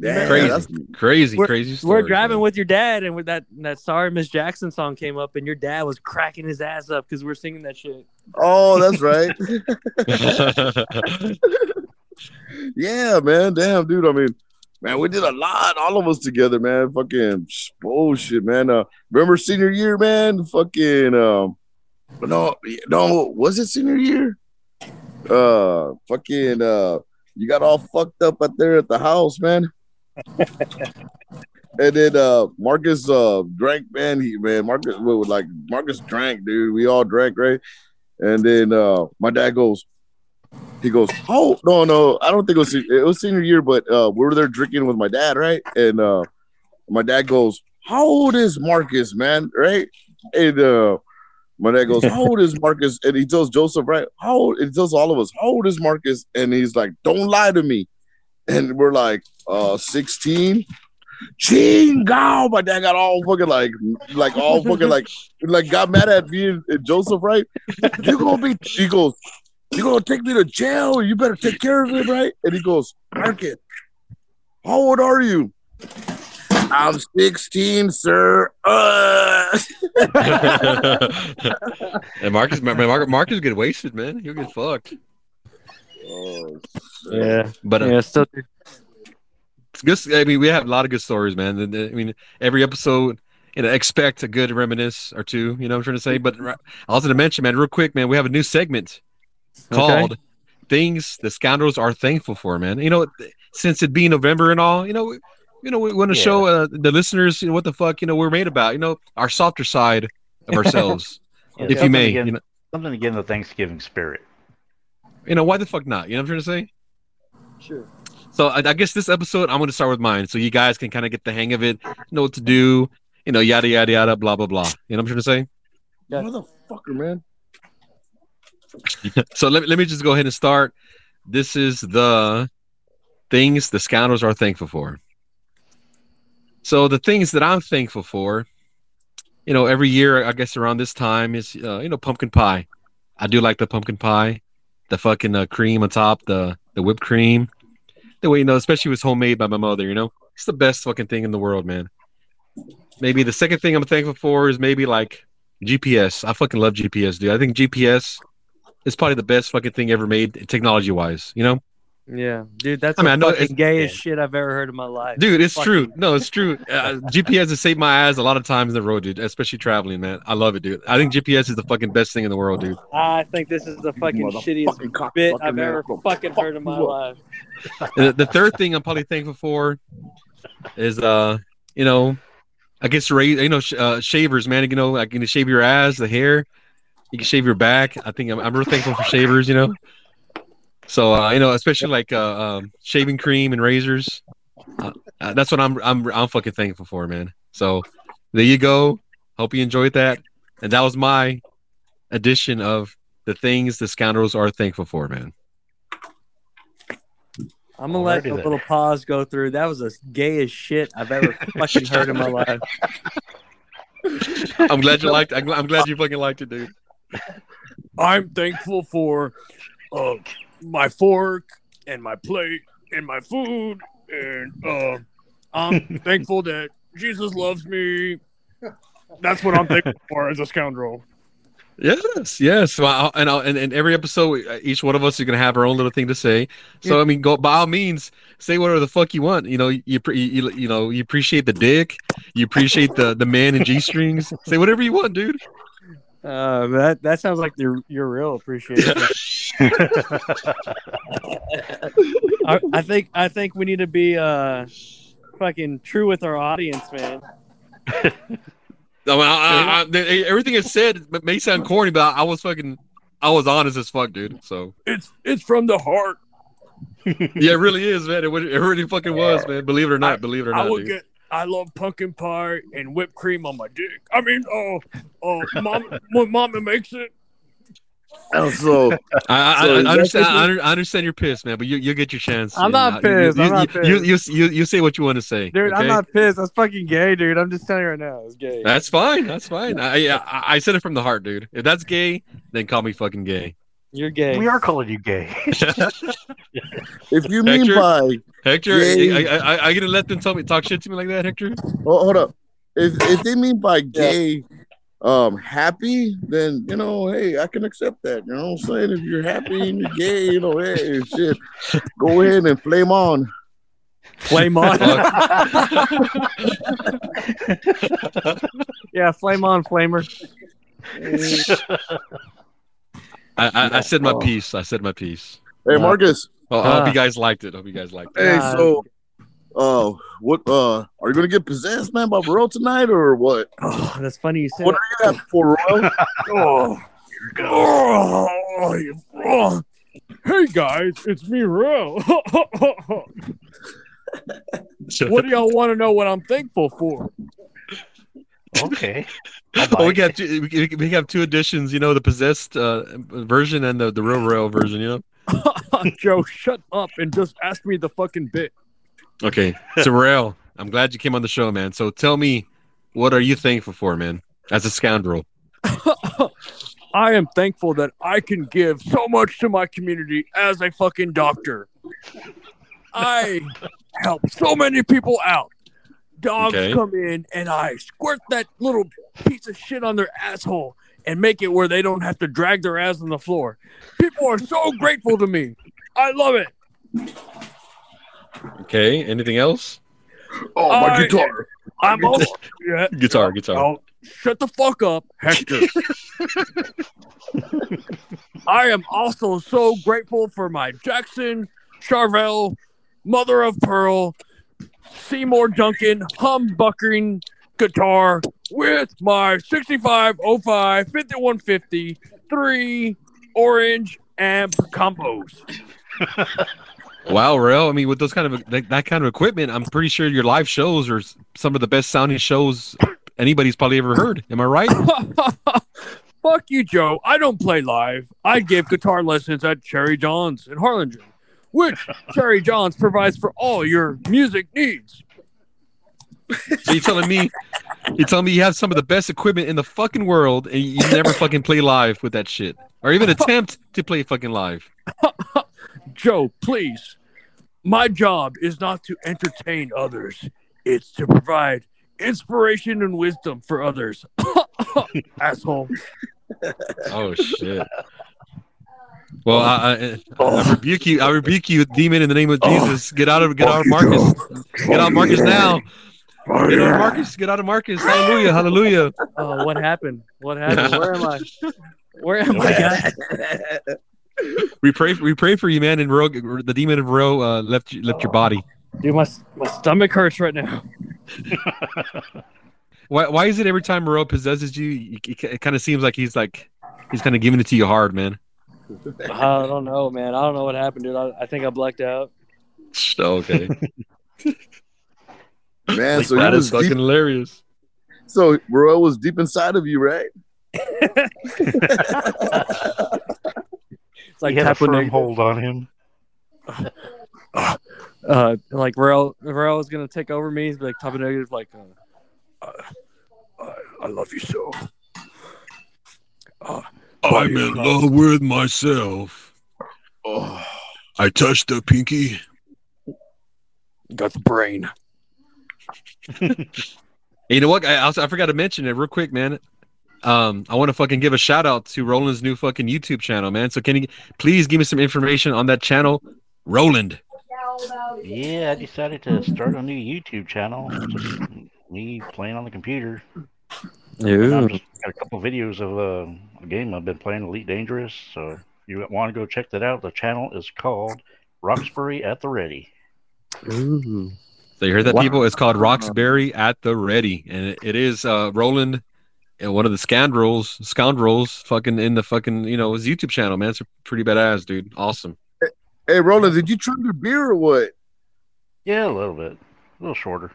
Damn, Crazy. that's- Crazy, We're- crazy story. We're driving man. with your dad, and with that that "Sorry Miss Jackson" song came up, and your dad was cracking his ass up because we're singing that shit. Oh, that's right. yeah, man. Damn, dude. I mean, man, we did a lot, all of us together, man. Fucking bullshit, man. Uh, remember senior year, man? Fucking um, no, no, was it senior year? Uh, fucking uh, you got all fucked up out there at the house, man. And then uh Marcus uh drank, man. He man, Marcus well, like Marcus drank, dude. We all drank, right? And then uh my dad goes, he goes, Oh no, no, I don't think it was it was senior year, but uh we were there drinking with my dad, right? And uh my dad goes, How old is Marcus, man? Right? And uh my dad goes, How old is Marcus? And he tells Joseph, right? How old he tells all of us, How old is Marcus? And he's like, Don't lie to me. And we're like, uh 16. Chingo. My dad got all fucking like, like all fucking like, like got mad at me and, and Joseph, right? You gonna be? He goes, you gonna take me to jail? You better take care of it, right? And he goes, Marcus, how old are you? I'm 16, sir. Uh. and Marcus, Marcus, Marcus get wasted, man. He'll get fucked. Oh, Yeah, But uh, yeah, still. it's good. I mean, we have a lot of good stories, man. I mean, every episode, you know, expect a good reminisce or two. You know what I'm trying to say? But I was going to mention, man, real quick, man, we have a new segment called "Things the Scoundrels Are Thankful For." Man, you know, since it being November and all, you know, we, you know, we want to Yeah. show uh, the listeners, you know, what the fuck, you know, we're made about. You know, our softer side of ourselves, Yeah, if you may. to get- You know, something to get in the Thanksgiving spirit. You know, why the fuck not? You know what I'm trying to say? Sure. So I, I guess this episode I'm going to start with mine, so you guys can kind of get the hang of it, know what to do, you know, yada yada yada, blah blah blah. You know what I'm trying to say? Yeah. Motherfucker, man. So let, let me just go ahead and start. This is the things the scoundrels are thankful for. So the things that I'm thankful for, you know, every year I guess around this time is uh, you know pumpkin pie. I do like the pumpkin pie, the fucking uh, cream on top, the the whipped cream. The way you know, especially it's homemade by my mother. You know, it's the best fucking thing in the world, man. Maybe the second thing I'm thankful for is maybe like GPS. I fucking love GPS, dude. I think GPS is probably the best fucking thing ever made technology wise. You know, Yeah, dude, that's I mean, I know fucking it's- gayest yeah. shit I've ever heard in my life. dude, it's Fucking- true. No, it's true. Uh, GPS has saved my ass a lot of times in the road, dude. Especially traveling, man. I love it, dude. I think GPS is the fucking best thing in the world, dude. I think this is the fucking Motherfucking shittiest cock bit fucking I've ever asshole. fucking heard in my Fuck you up. life. The, the third thing I'm probably thankful for is, uh, you know, I guess ra- you know, sh- uh, shavers, man. You know, like you can shave your ass, the hair. You can shave your back. I think I'm, I'm real thankful for shavers. You know, so uh, you know, especially like uh, um, shaving cream and razors. Uh, uh, that's what I'm I'm I'm fucking thankful for, man. So there you go. Hope you enjoyed that. And that was my edition of the things the scoundrels are thankful for, man. I'm gonna let a then. little pause go through. That was as gay as shit I've ever fucking heard in my life. I'm glad you liked. I'm, I'm glad you fucking liked it, dude. I'm thankful for uh, my fork and my plate and my food, and uh, I'm thankful that Jesus loves me. That's what I'm thankful for as a scoundrel. Yes, yes. Well, I'll- and, I'll, and and every episode, uh, each one of us is gonna have our own little thing to say. So I mean, go by all means, say whatever the fuck you want. You know, you pre- you, you know you appreciate the dick, you appreciate the the man in g strings. Say whatever you want, dude. Uh, that that sounds like your your real appreciation. I, I think I think we need to be uh fucking true with our audience, man. I mean, I, I, I, everything it said may sound corny, but I was fucking, I was honest as fuck, dude. So It's it's from the heart. yeah, it really is, man. It, it really fucking was, man. Believe it or not, believe it or I not, will dude. get. I love pumpkin pie and whipped cream on my dick. I mean, oh, oh, mom, when mama makes it. And so I, I, So I, is that understand. what I, I understand you're pissed, man. But you you get your chance. I'm not pissed, You, I'm not you, pissed. You, you, you, you say what you want to say, Dude, I'm not pissed. That's fucking gay, dude. I'm just telling you right now, it's gay. That's fine. That's fine. I, I I said it from the heart, dude. If that's gay, then call me fucking gay. You're gay. we are calling you gay. if you mean Hector? by Hector, Gay. I, I, I, I gonna let them tell me talk shit to me like that, Hector? oh, hold up, if if they mean by gay, um, happy, then you know, hey, I can accept that. You know what I'm saying? If you're happy and you're gay, you know, hey, shit, go ahead and flame on. Flame on. yeah, flame on, flamer. I, I, I said my Oh. piece. I said my piece. Hey, Marcus. Well, I hope you guys liked it. Hope you guys liked it. Hey, Uh, so, uh, what, uh, are you gonna get possessed, man, by Royal tonight, or what? Oh, that's funny you said What that. are you at for, Royal? Oh, oh, oh. Hey guys, it's me, Real. what do y'all want to know what I'm thankful for? okay. I'll Oh, we got two, we, we have two editions. You know, the possessed uh, version and the the real real version. You know. Joe, shut up and just ask me the fucking bit. Okay, so I'm glad you came on the show, man. So tell me, what are you thankful for, man? As a scoundrel. I am thankful that I can give so much to my community as a fucking doctor. I help so many people out. Dogs Okay. come in and I squirt that little piece of shit on their asshole and make it where they don't have to drag their ass on the floor. People are so grateful to me. I love it. Okay. Anything else? Oh, my I- guitar. I'm also yeah, Guitar, guitar. Oh, shut the fuck up, Hector. I am also so grateful for my Jackson, Charvel, Mother of Pearl, Seymour Duncan humbucking guitar with my 6505 5150 3 orange amp combos. Wow, real. I mean, with those kind of that, that kind of equipment, I'm pretty sure your live shows are some of the best sounding shows anybody's probably ever heard. Am I right? Fuck you, Joe. I don't play live. I give guitar lessons at Cherry John's in Harlingen, which Cherry John's provides for all your music needs. So you're telling me, you telling me you have some of the best equipment in the fucking world, and you never fucking play live with that shit, or even attempt to play fucking live? Joe, please. My job is not to entertain others, it's to provide inspiration and wisdom for others. Asshole. Oh shit. Well, I, I, I oh. rebuke you. I rebuke you, demon, in the name of oh. Jesus. Get out of, get out of Marcus. Get out of Marcus now. Get out of Marcus. Get out of Marcus. Hallelujah. Hallelujah. Oh, what happened? What happened? Where am I? Where am I, guys? We pray. We pray for you, man. And Rogue, the demon of Ro, uh, left you- left your body. Dude, my my stomach hurts right now. Why? Why is it every time Ro possesses you, you- it, it kind of seems like he's like he's kind of giving it to you hard, man. I don't know, man. I don't know what happened, dude. I, I think I blacked out. Okay, Man, so he that was fucking deep, hilarious. so Roel was deep inside of you, right? It's like he had a firm negative. hold on him. Uh, like Varel, Varel is gonna take over me. He's like type of negative, like uh, I, I love you so. Uh, I'm in love with myself. Oh, I touched the pinky. got the brain. You know what? I also I forgot to mention it real quick, man. Um, I want to fucking give a shout out to Roland's new fucking YouTube channel, man. So can you please give me some information on that channel, Roland? Yeah, I decided to start a new YouTube channel. Just me playing on the computer. Yeah. I've got a couple videos of uh, a game I've been playing, Elite Dangerous. So if you want to go check that out, the channel is called Roxbury at the Ready. Ooh. So you heard that, Wow. people? It's called Roxbury at the Ready, and it, it is uh, Roland, uh, one of the scoundrels, scoundrels, fucking in the fucking you know his YouTube channel, man. It's a pretty badass, dude. Awesome. hey, Roland, did you trim your beer or what? Yeah, a little bit, a little shorter.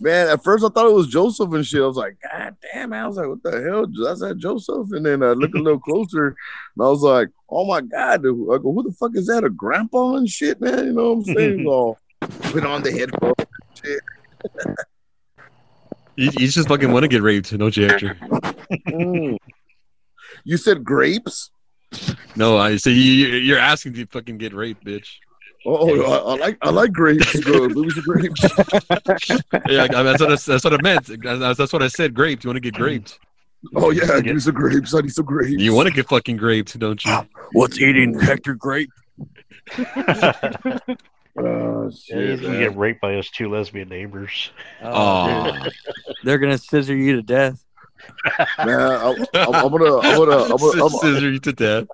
Man, at first I thought it was Joseph and shit. I was like, God damn, man. I was like, what the hell? That's that Joseph. And then I looked a little closer and I was like, oh my God. dude. I go, who the fuck is that? A grandpa and shit, man? You know what I'm saying? All put on the headphones. You, you just fucking want to get raped, don't you, Hector? Mm. You said grapes? No, I say you, you're asking to fucking get raped, bitch. Oh, I, I like I like grapes. Bro. Give grapes. Yeah, I- that's what I, that's what I meant. That's, that's what I said. Grapes. You want to get graped? Oh yeah, give me some grapes. I need some grapes. You want to get fucking graped, don't you? What's eating Hector Grape? Oh, Yeah, he's shit, gonna get raped by his two lesbian neighbors. Oh, they're gonna scissor you to death. Man, I'm, I'm, I'm gonna, I'm gonna, I'm gonna, I'm, scissor you to death.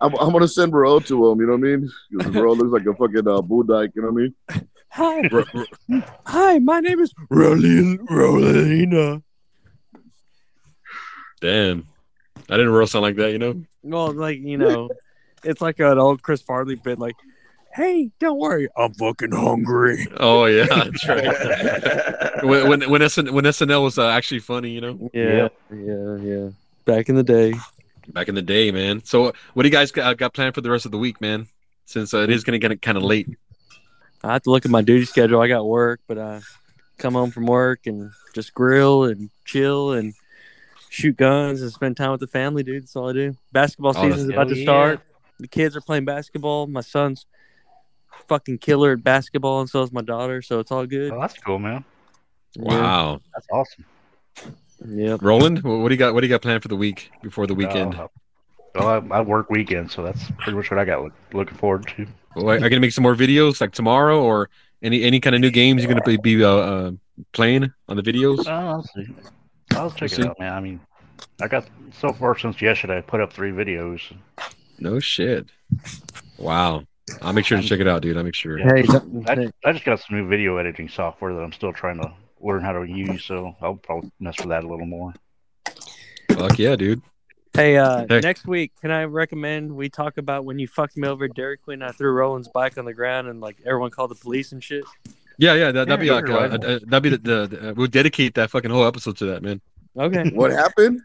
I'm, I'm gonna send Bro to him. You know what I mean? Because Bro looks like a fucking uh, bull dyke. You know what I mean? Hi, R- r- hi. My name is Rolling, Rolina. Damn, I didn't roll sound like that. You know? well, like you know, it's like an old Chris Farley bit. Like, hey, don't worry. I'm fucking hungry. Oh yeah, that's right. when when when, SN, when SNL was uh, actually funny, you know, Yeah, yeah, yeah. Back in the day. back in the day, man. So what do you guys got, got planned for the rest of the week, man? Since uh, it is gonna get kind of late. I have to look at my duty schedule. I got work, but I come home from work and just grill and chill and shoot guns and spend time with the family, dude. That's all I do. Basketball Oh, that's- season's about to Hell start. The kids are playing basketball. My son's fucking killer at basketball, and so is my daughter. So it's all good. Oh, that's cool, man. Wow. That's awesome. Yeah, Roland, what do you got? What do you got planned for the week before the weekend? Uh, well, I, I work weekends, so that's pretty much what I got look, looking forward to. Well, Are you gonna make some more videos like tomorrow, or any any kind of new games you're gonna be, be uh, uh, playing on the videos? Oh, I'll see. I'll check see. it out, man. I mean, I got so far since yesterday. I put up three videos. No shit. Wow. I'll make sure to check it out, dude. I'll make sure. Hey, I, I just got some new video editing software that I'm still trying to learn how to use, so I'll probably mess with that a little more. Fuck yeah, dude. Hey, uh, Hey. next week, can I recommend we talk about when you fucked me over at Dairy Queen? I threw Roland's bike on the ground and like everyone called the police and shit. Yeah, yeah. That, that'd be Yeah, like uh, right. uh, that'd be the, the, the we'll dedicate that fucking whole episode to that, man. Okay. What happened?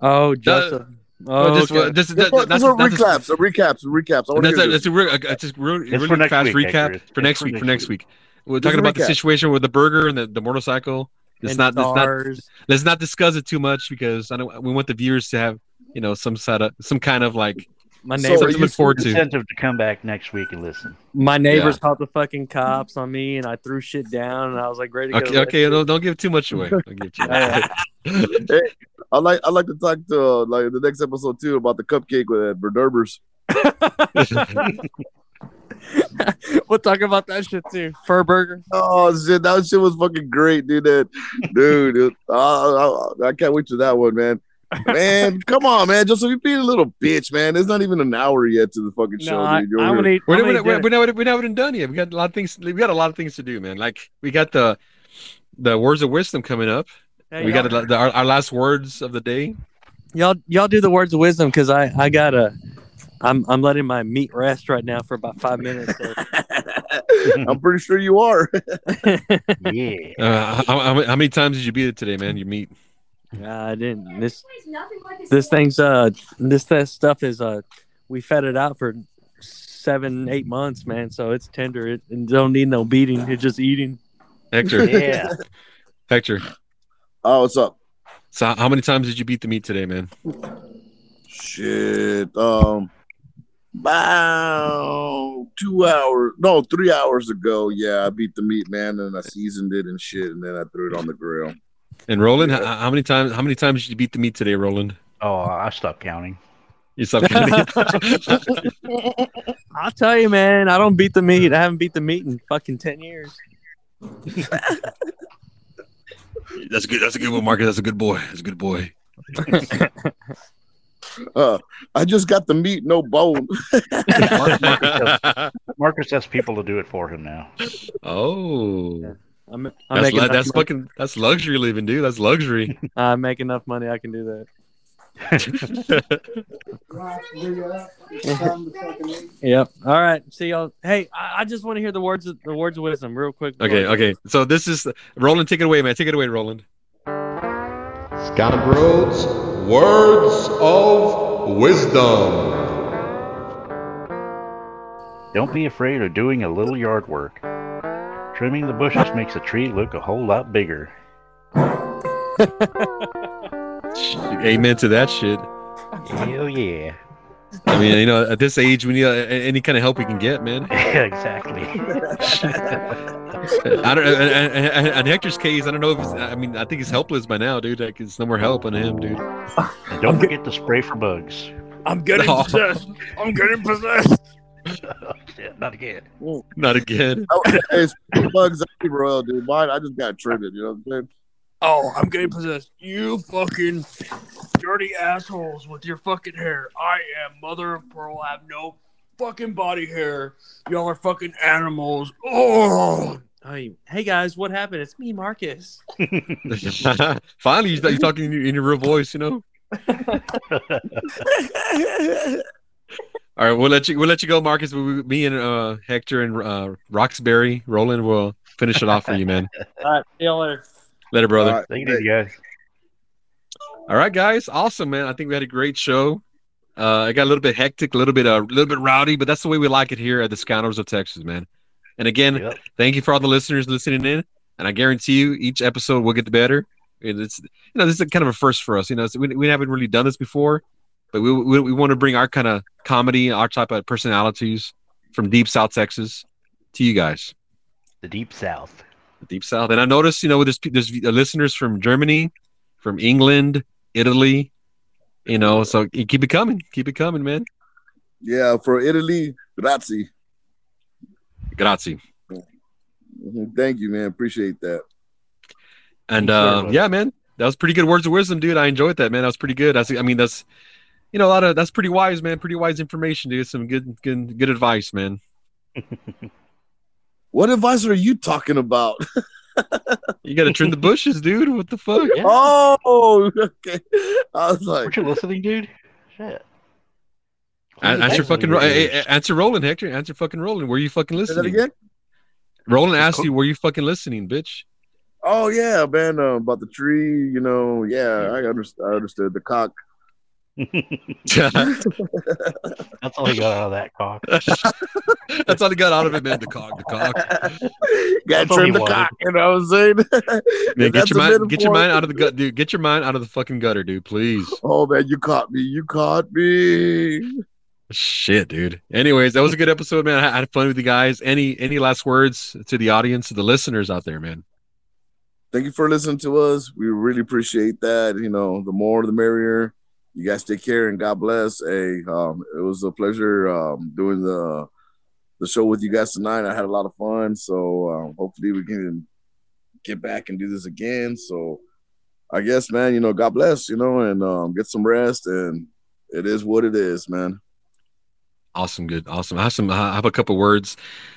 Oh, Joseph. Well, Oh, just, okay. uh, just, Just that, that's, just that's, recaps, a recaps, a recaps. I want that's, to a, that's this. a real, it's just real, really for next fast week, recap Hector. for next for week. For next next week, we're talking a about the situation with the burger and the, the motorcycle. Let's and not, let's not stars. let's not discuss it too much because I don't. We want the viewers to have you know some sort of some kind of like My So neighbors, something to look forward to. Incentive to come back next week and listen. my neighbors called the fucking cops on me, and I threw shit down, and I was like ready to go. Okay, okay, don't, don't give too much away. Give too much. I like I like to talk to uh, like the next episode too about the cupcake with uh, Berderbers. we'll talk about that shit too. Fur burger. Oh shit, that shit was fucking great, dude. That, dude, it- uh, I, I can't wait to that one, man. Man, come on, man. Joseph, you being a little bitch, man. It's not even an hour yet to the fucking show, No, I, dude. You're I'm gonna eat. We're, I'm we're, we're, eat we're, not, we're not even done yet. We got a lot of things. We got a lot of things to do, man. Like we got the the words of wisdom coming up. dinner. we got y'all, the, the, our, our last words of the day. y'all, y'all do the words of wisdom because I, I gotta. I'm, I'm letting my meat rest right now for about five minutes. So. I'm pretty sure you are. Yeah. Uh, how, how, how many times did you beat it today, man? You meet. I didn't. This this thing's uh this that stuff is uh we fed it out for seven eight months, man. So it's tender. It, it don't need no beating. It's just eating. Hector, Yeah. Hector. Oh, what's up? So how- how many times did you beat the meat today, man? Shit. Um, about two hours, no, three hours ago. Yeah, I beat the meat, man, and I seasoned it and shit, and then I threw it on the grill. And Roland, Yeah. how, how many times? How many times did you beat the meat today, Roland? Oh, I stopped counting. You stopped counting. I'll tell you, man. I don't beat the meat. I haven't beat the meat in fucking ten years. That's a good. That's a good one, Marcus. That's a good boy. That's a good boy. Uh, I just got the meat, no bone. Marcus has people to do it for him now. oh, I'm, I'm that's making lu- enough that's money. fucking that's luxury living, dude. That's luxury. I make enough money. I can do that. Yep. All right. See y'all. Hey, I, I just want to hear the words of the words of wisdom real quick. okay, okay. So this is Roland. Take it away, man. Take it away, Roland. Scoundrels, words of wisdom. Don't be afraid of doing a little yard work. Trimming the bushes makes a tree look a whole lot bigger. Amen to that shit. Hell yeah. I mean, you know, at this age, we need uh, any kind of help we can get, man. Yeah, exactly. I don't. And, and, and- and Hector's case, I don't know if. He's, I mean, I think he's helpless by now, dude. Like, there's no more help on him, dude. And don't forget to spray for bugs. I'm getting No. possessed. I'm getting possessed. Shit, Not again. Mm. Not again. Oh, hey, speaking bugs, I royal, dude. Mine, I just got trimmed. You know what I'm saying? Oh, I'm getting possessed. You fucking dirty assholes with your fucking hair. I am mother of pearl. I have no fucking body hair. Y'all are fucking animals. Oh, Hey, hey guys, what happened? It's me, Marcus. Finally, you're, you're talking in your, in your real voice, you know. All right, we'll let you. We'll let you go, Marcus. We, we- me and uh, Hector and uh, Roxbury, Roland will finish it off for you, man. All right. See y'all later. Later, brother. All right. Take it easy, guys. All right, guys. Awesome, man. I think we had a great show. Uh, it got a little bit hectic, a little bit, a uh, little bit rowdy, but that's the way we like it here at the Scoundrels of Texas, man. And again, Yep. thank you for all the listeners listening in. And I guarantee you, each episode will get better. It's you know this is kind of a first for us. You know, we, we haven't really done this before, but we we, we want to bring our kind of comedy, our type of personalities from deep South Texas to you guys, The Deep South. the deep South. And I noticed, you know, there's there's listeners from Germany, from England, Italy. You know, so keep it coming, keep it coming, man. Yeah, for Italy, grazie. Grazie. Mhm, Thank you, man. Appreciate that. And uh, bud. yeah, man, that was pretty good words of wisdom, dude. I enjoyed that, man. That was pretty good. That's, I mean, that's, you know, a lot of that's pretty wise, man. Pretty wise information, dude. Some good, good, good advice, man. What advice are you talking about? You got to trim the bushes, dude. What the fuck? Yeah. Oh, okay. I was like, Aren't you listening, dude? Shit. A- Answer fucking, ro- your ears. answer Roland, Hector. Answer fucking Roland. Were you fucking listening? again? Roland asked you, were you fucking listening, bitch? Oh yeah, man. Uh, about the tree, you know. Yeah, I understood. I understood the cock. That's That's all he got out of that cock. That's all he got out of it, man. The cock, the cock. Got That's all trim the wanted. cock. You know what I'm saying? Man, get your mind, get your mind out of the gut, dude. Get your mind out of the fucking gutter, dude. Please. Oh man, you caught me. You caught me. Shit, dude. Anyways, that was a good episode, man. I I had fun with you guys. Any any last words to the audience, to the listeners out there, man? Thank you for listening to us. We really appreciate that. You know, the more the merrier. You guys take care and God bless. Hey, um, it was a pleasure um, doing the the show with you guys tonight. I had a lot of fun. So um, hopefully we can get back and do this again. So I guess, man, you know, God bless. You know, and um, get some rest. And it is what it is, man. Awesome, good, awesome. I have some. I have a couple words,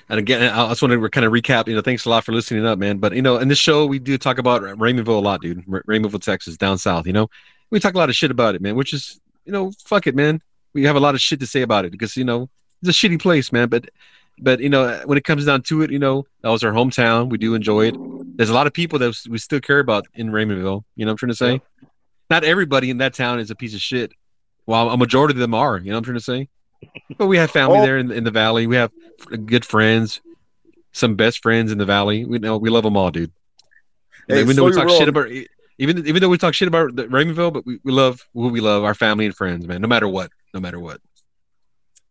and again, I just want to kind of recap. You know, thanks a lot for listening up, man. But you know, in this show, we do talk about Raymondville a lot, dude. Raymondville, Texas, down south. You know, we talk a lot of shit about it, man. Which is, you know, fuck it, man. We have a lot of shit to say about it because you know it's a shitty place, man. But, but you know, when it comes down to it, you know, that was our hometown. We do enjoy it. There's a lot of people that we still care about in Raymondville. You know, what I'm trying to say. Not everybody in that town is a piece of shit. While a majority of them are. You know, what I'm trying to say. But we have family Oh. there in, in the valley. We have good friends, some best friends in the valley. We know we love them all, dude. Hey, even though we slow talk shit about even even though we talk shit about the Raymondville, but we, we love who we love, our family and friends, man. No matter what, no matter what.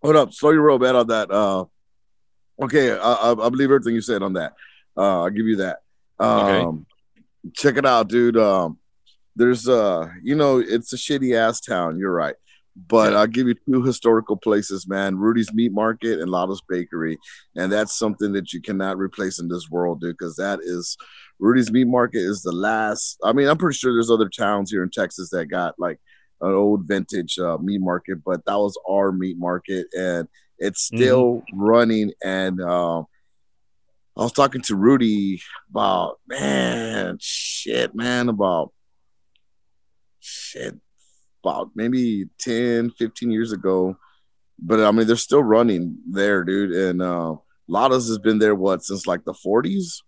Hold up, slow your roll, man, on that. Uh, okay, I, I, I believe everything you said on that. Uh, I'll give you that. Okay. Um, check it out, dude. Um, there's uh, you know, it's a shitty ass town. You're right, but Yeah. I'll give you two historical places, man. Rudy's Meat Market and Lotta's Bakery, and that's something that you cannot replace in this world, dude. Because that is Rudy's Meat Market is the last. I mean, I'm pretty sure there's other towns here in Texas that got like an old vintage uh, meat market, but that was our meat market, and it's still running. And uh, I was talking to Rudy about man, shit, man, about shit, about maybe 10, 15 years ago. But I mean, they're still running there, dude. And uh, Lotta's has been there what since like the 40s,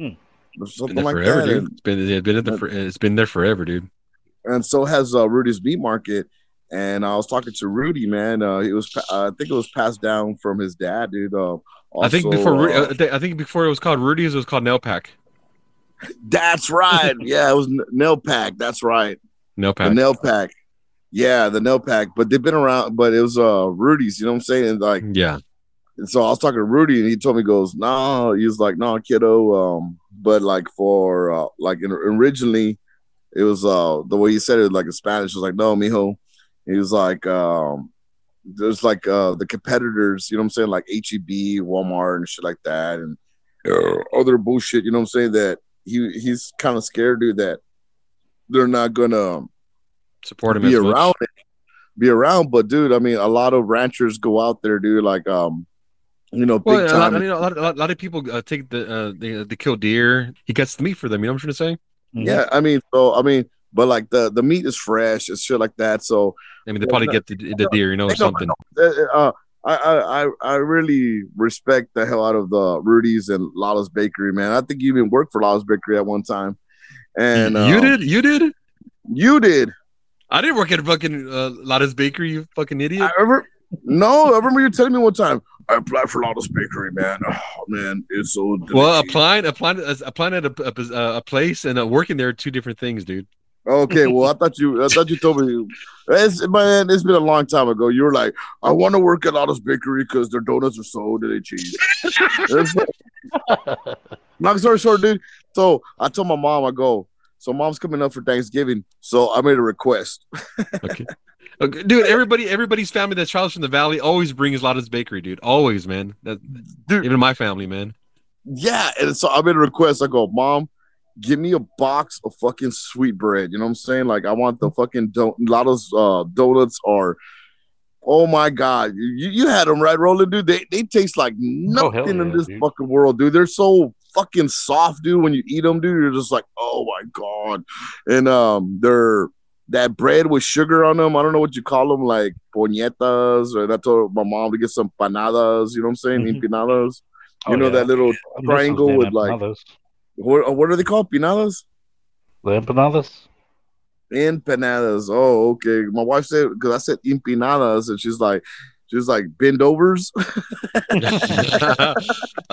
Hmm. or Been something there like forever, that. dude. And- It's been it's been, at the, it's been there forever, dude. and so has uh, Rudy's Meat Market. And I was talking to Rudy, man. Uh, it was, pa- I think it was passed down from his dad, dude. Uh, I think before Ru- uh, uh, I think before it was called Rudy's, it was called Nail Pack. that's right. Yeah, it was N- Nail Pack. That's right. Nail The Pack. Nail Pack. Yeah, the Nail Pack. But they've been around. But it was uh Rudy's. You know what I'm saying? Like, yeah. And so I was talking to Rudy, and he told me, he "Goes, no." He was like, "No, kiddo." Um, but like for uh, like in, originally, it was uh the way he said it, like in Spanish, was like, "No, mijo." He was like, um, there's like uh the competitors, you know what I'm saying, like HEB, Walmart, and shit like that, and uh, other bullshit. You know what I'm saying? That he he's kind of scared, dude, that they're not gonna Support him be around it, be around. But dude, I mean, a lot of ranchers go out there, dude. Like, um, you know, big Well, a lot, time. I mean, a lot, a lot, a lot of people uh, take the uh, the the kill deer. He gets the meat for them. You know what I'm trying to say? Yeah, I mean, so I mean, but like the the meat is fresh and shit like that. So I mean, they probably get the, the deer, you know, or something. uh, uh, I, I I I really respect the hell out of the Rudy's and Lala's Bakery, man. I think you even worked for Lala's Bakery at one time, and you um, did, you did. you did. I didn't work at fucking uh, Lotta's Bakery. You fucking idiot. I remember. No, I remember you telling me one time. I applied for Lawless Bakery, man. Oh man, it's so Well, delicious. applying applying applying at a, a, a place and uh, working there are two different things, dude. Okay, well, I thought you, I thought you told me. It's, man, it's been a long time ago. You were like, I want to work at Lawless Bakery because their donuts are so delicious. It's like- long story short, dude. So I told my mom, I go. So mom's coming up for Thanksgiving, so I made a request. Okay. Okay, dude. Everybody, everybody's family that travels from the valley always brings Lotta's Bakery, dude. Always, man. That, Dude. even my family, man. Yeah, and so I made a request. I go, Mom, give me a box of fucking sweet bread. You know what I'm saying? Like I want the fucking don- Lotta's uh, donuts are. Oh my god, you, you had them right, Roland, dude. They they taste like Oh, hell nothing in this dude. fucking world, dude. They're so fucking soft, dude. When you eat them, dude, you're just like, oh my god. And um, they're that bread with sugar on them. I don't know what you call them, like poñetas, or I told my mom to get some panadas. You know what I'm saying? Mhm. Empanadas. You Oh, know yeah. that little triangle with like what, what are they called? Pinadas? the empanadas. Empanadas. Oh, okay. My wife said because I said empanadas, and she's like, she's like bend overs. I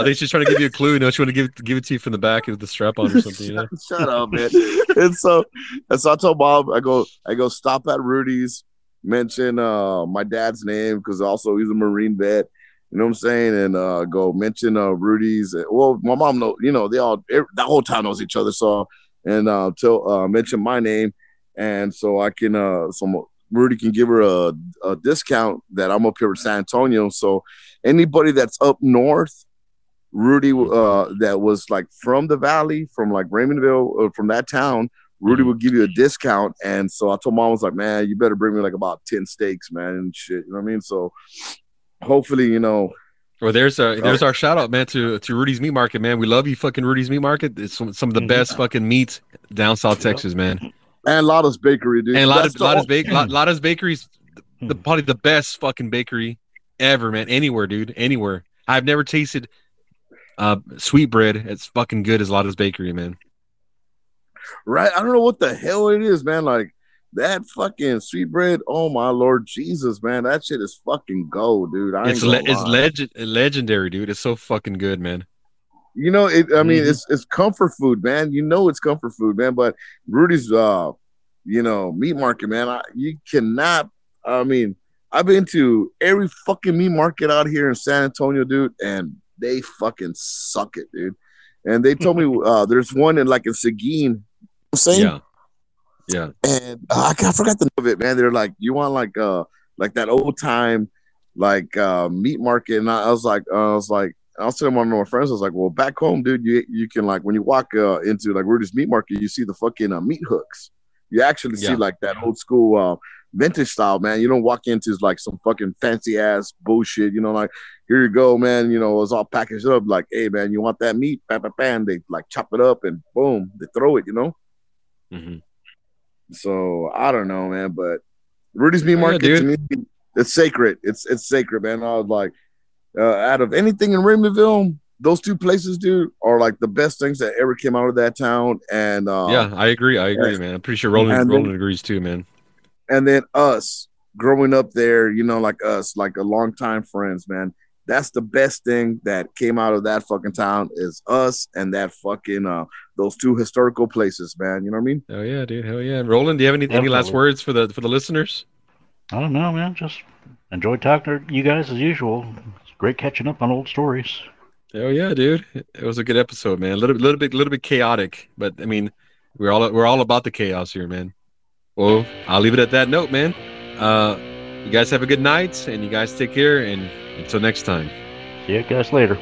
think she's trying to give you a clue. You know, she want to give give it to you from the back with the strap on or something. You know. Shut up, man. and so, and so I told Bob, I go, I go, stop at Rudy's, mention uh my dad's name because also he's a Marine vet. You know what I'm saying? And uh go mention uh Rudy's. Well, my mom know, you know, they all that whole town knows each other. So and uh tell uh mention my name, and so I can uh some Rudy can give her a, a discount that I'm up here in San Antonio. So anybody that's up north, Rudy uh that was like from the valley, from like Raymondville, or from that town, Rudy mm-hmm. would give you a discount. And so I told mom I was like, man, you better bring me like about 10 steaks, man, and shit. You know what I mean? So hopefully, you know, Well, there's our uh, there's our shout out, man, to to Rudy's Meat Market, man. We love you, fucking Rudy's Meat Market. It's some, some of the best fucking meats down South Texas, man. And Lotta's Bakery, dude. And a lot That's of the lot o- of bake lot, lot of bakeries, the Hmm. probably the best fucking bakery ever, man. Anywhere, dude, anywhere. I've never tasted uh sweet bread as fucking good as Lotta's Bakery, man. right? I don't know what the hell it is, man. Like that fucking sweet bread. Oh my lord Jesus, man. That shit is fucking gold, dude. I It's le- it's legend legendary, dude. It's so fucking good, man. You know, it. I mean, Mhm. it's it's comfort food, man. You know, it's comfort food, man. But Rudy's, uh, you know, meat market, man. I, you cannot. I mean, I've been to every fucking meat market out here in San Antonio, dude, and they fucking suck it, dude. And they told me uh, there's one in like in Seguin. I'm saying, Yeah. Yeah. and uh, I, I forgot the name of it, man. They're like, you want like uh like that old time like uh meat market, and I, I was like, uh, I was like, I was telling one of my friends, I was like, well, back home, dude, you you can like when you walk uh, into like Rudy's meat market, you see the fucking uh, meat hooks. You actually see like that old school uh vintage style, man. You don't walk into like some fucking fancy ass bullshit, you know, like here you go, man. You know, it's all packaged up. Like, hey, man, you want that meat? Bam, bam, bam. They like chop it up and boom, they throw it. You know. Mhm. So I don't know, man, but Rudy's Meat Oh, yeah, Market to me, it's sacred. It's it's sacred, man. I was like, uh, out of anything in Raymondville, those two places, dude, are like the best things that ever came out of that town. And uh, yeah, I agree. I agree, yes. man. I'm pretty sure Roland then- Roland agrees too, man. and then us growing up there, you know, like us, like a longtime friends, man. That's the best thing that came out of that fucking town is us and that fucking uh those two historical places, man. You know what I mean? Oh yeah, dude. Hell yeah. Roland, do you have any, any last words for the for the listeners? I don't know, man. Just enjoy talking to you guys as usual. It's great catching up on old stories. Oh yeah, dude. It was a good episode, man. A little, little bit, little bit chaotic, but I mean, we're all we're all about the chaos here, man. Well, I'll leave it at that note, man. Uh, you guys have a good night, and you guys take care. And until next time. See you guys later.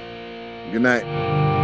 Good night.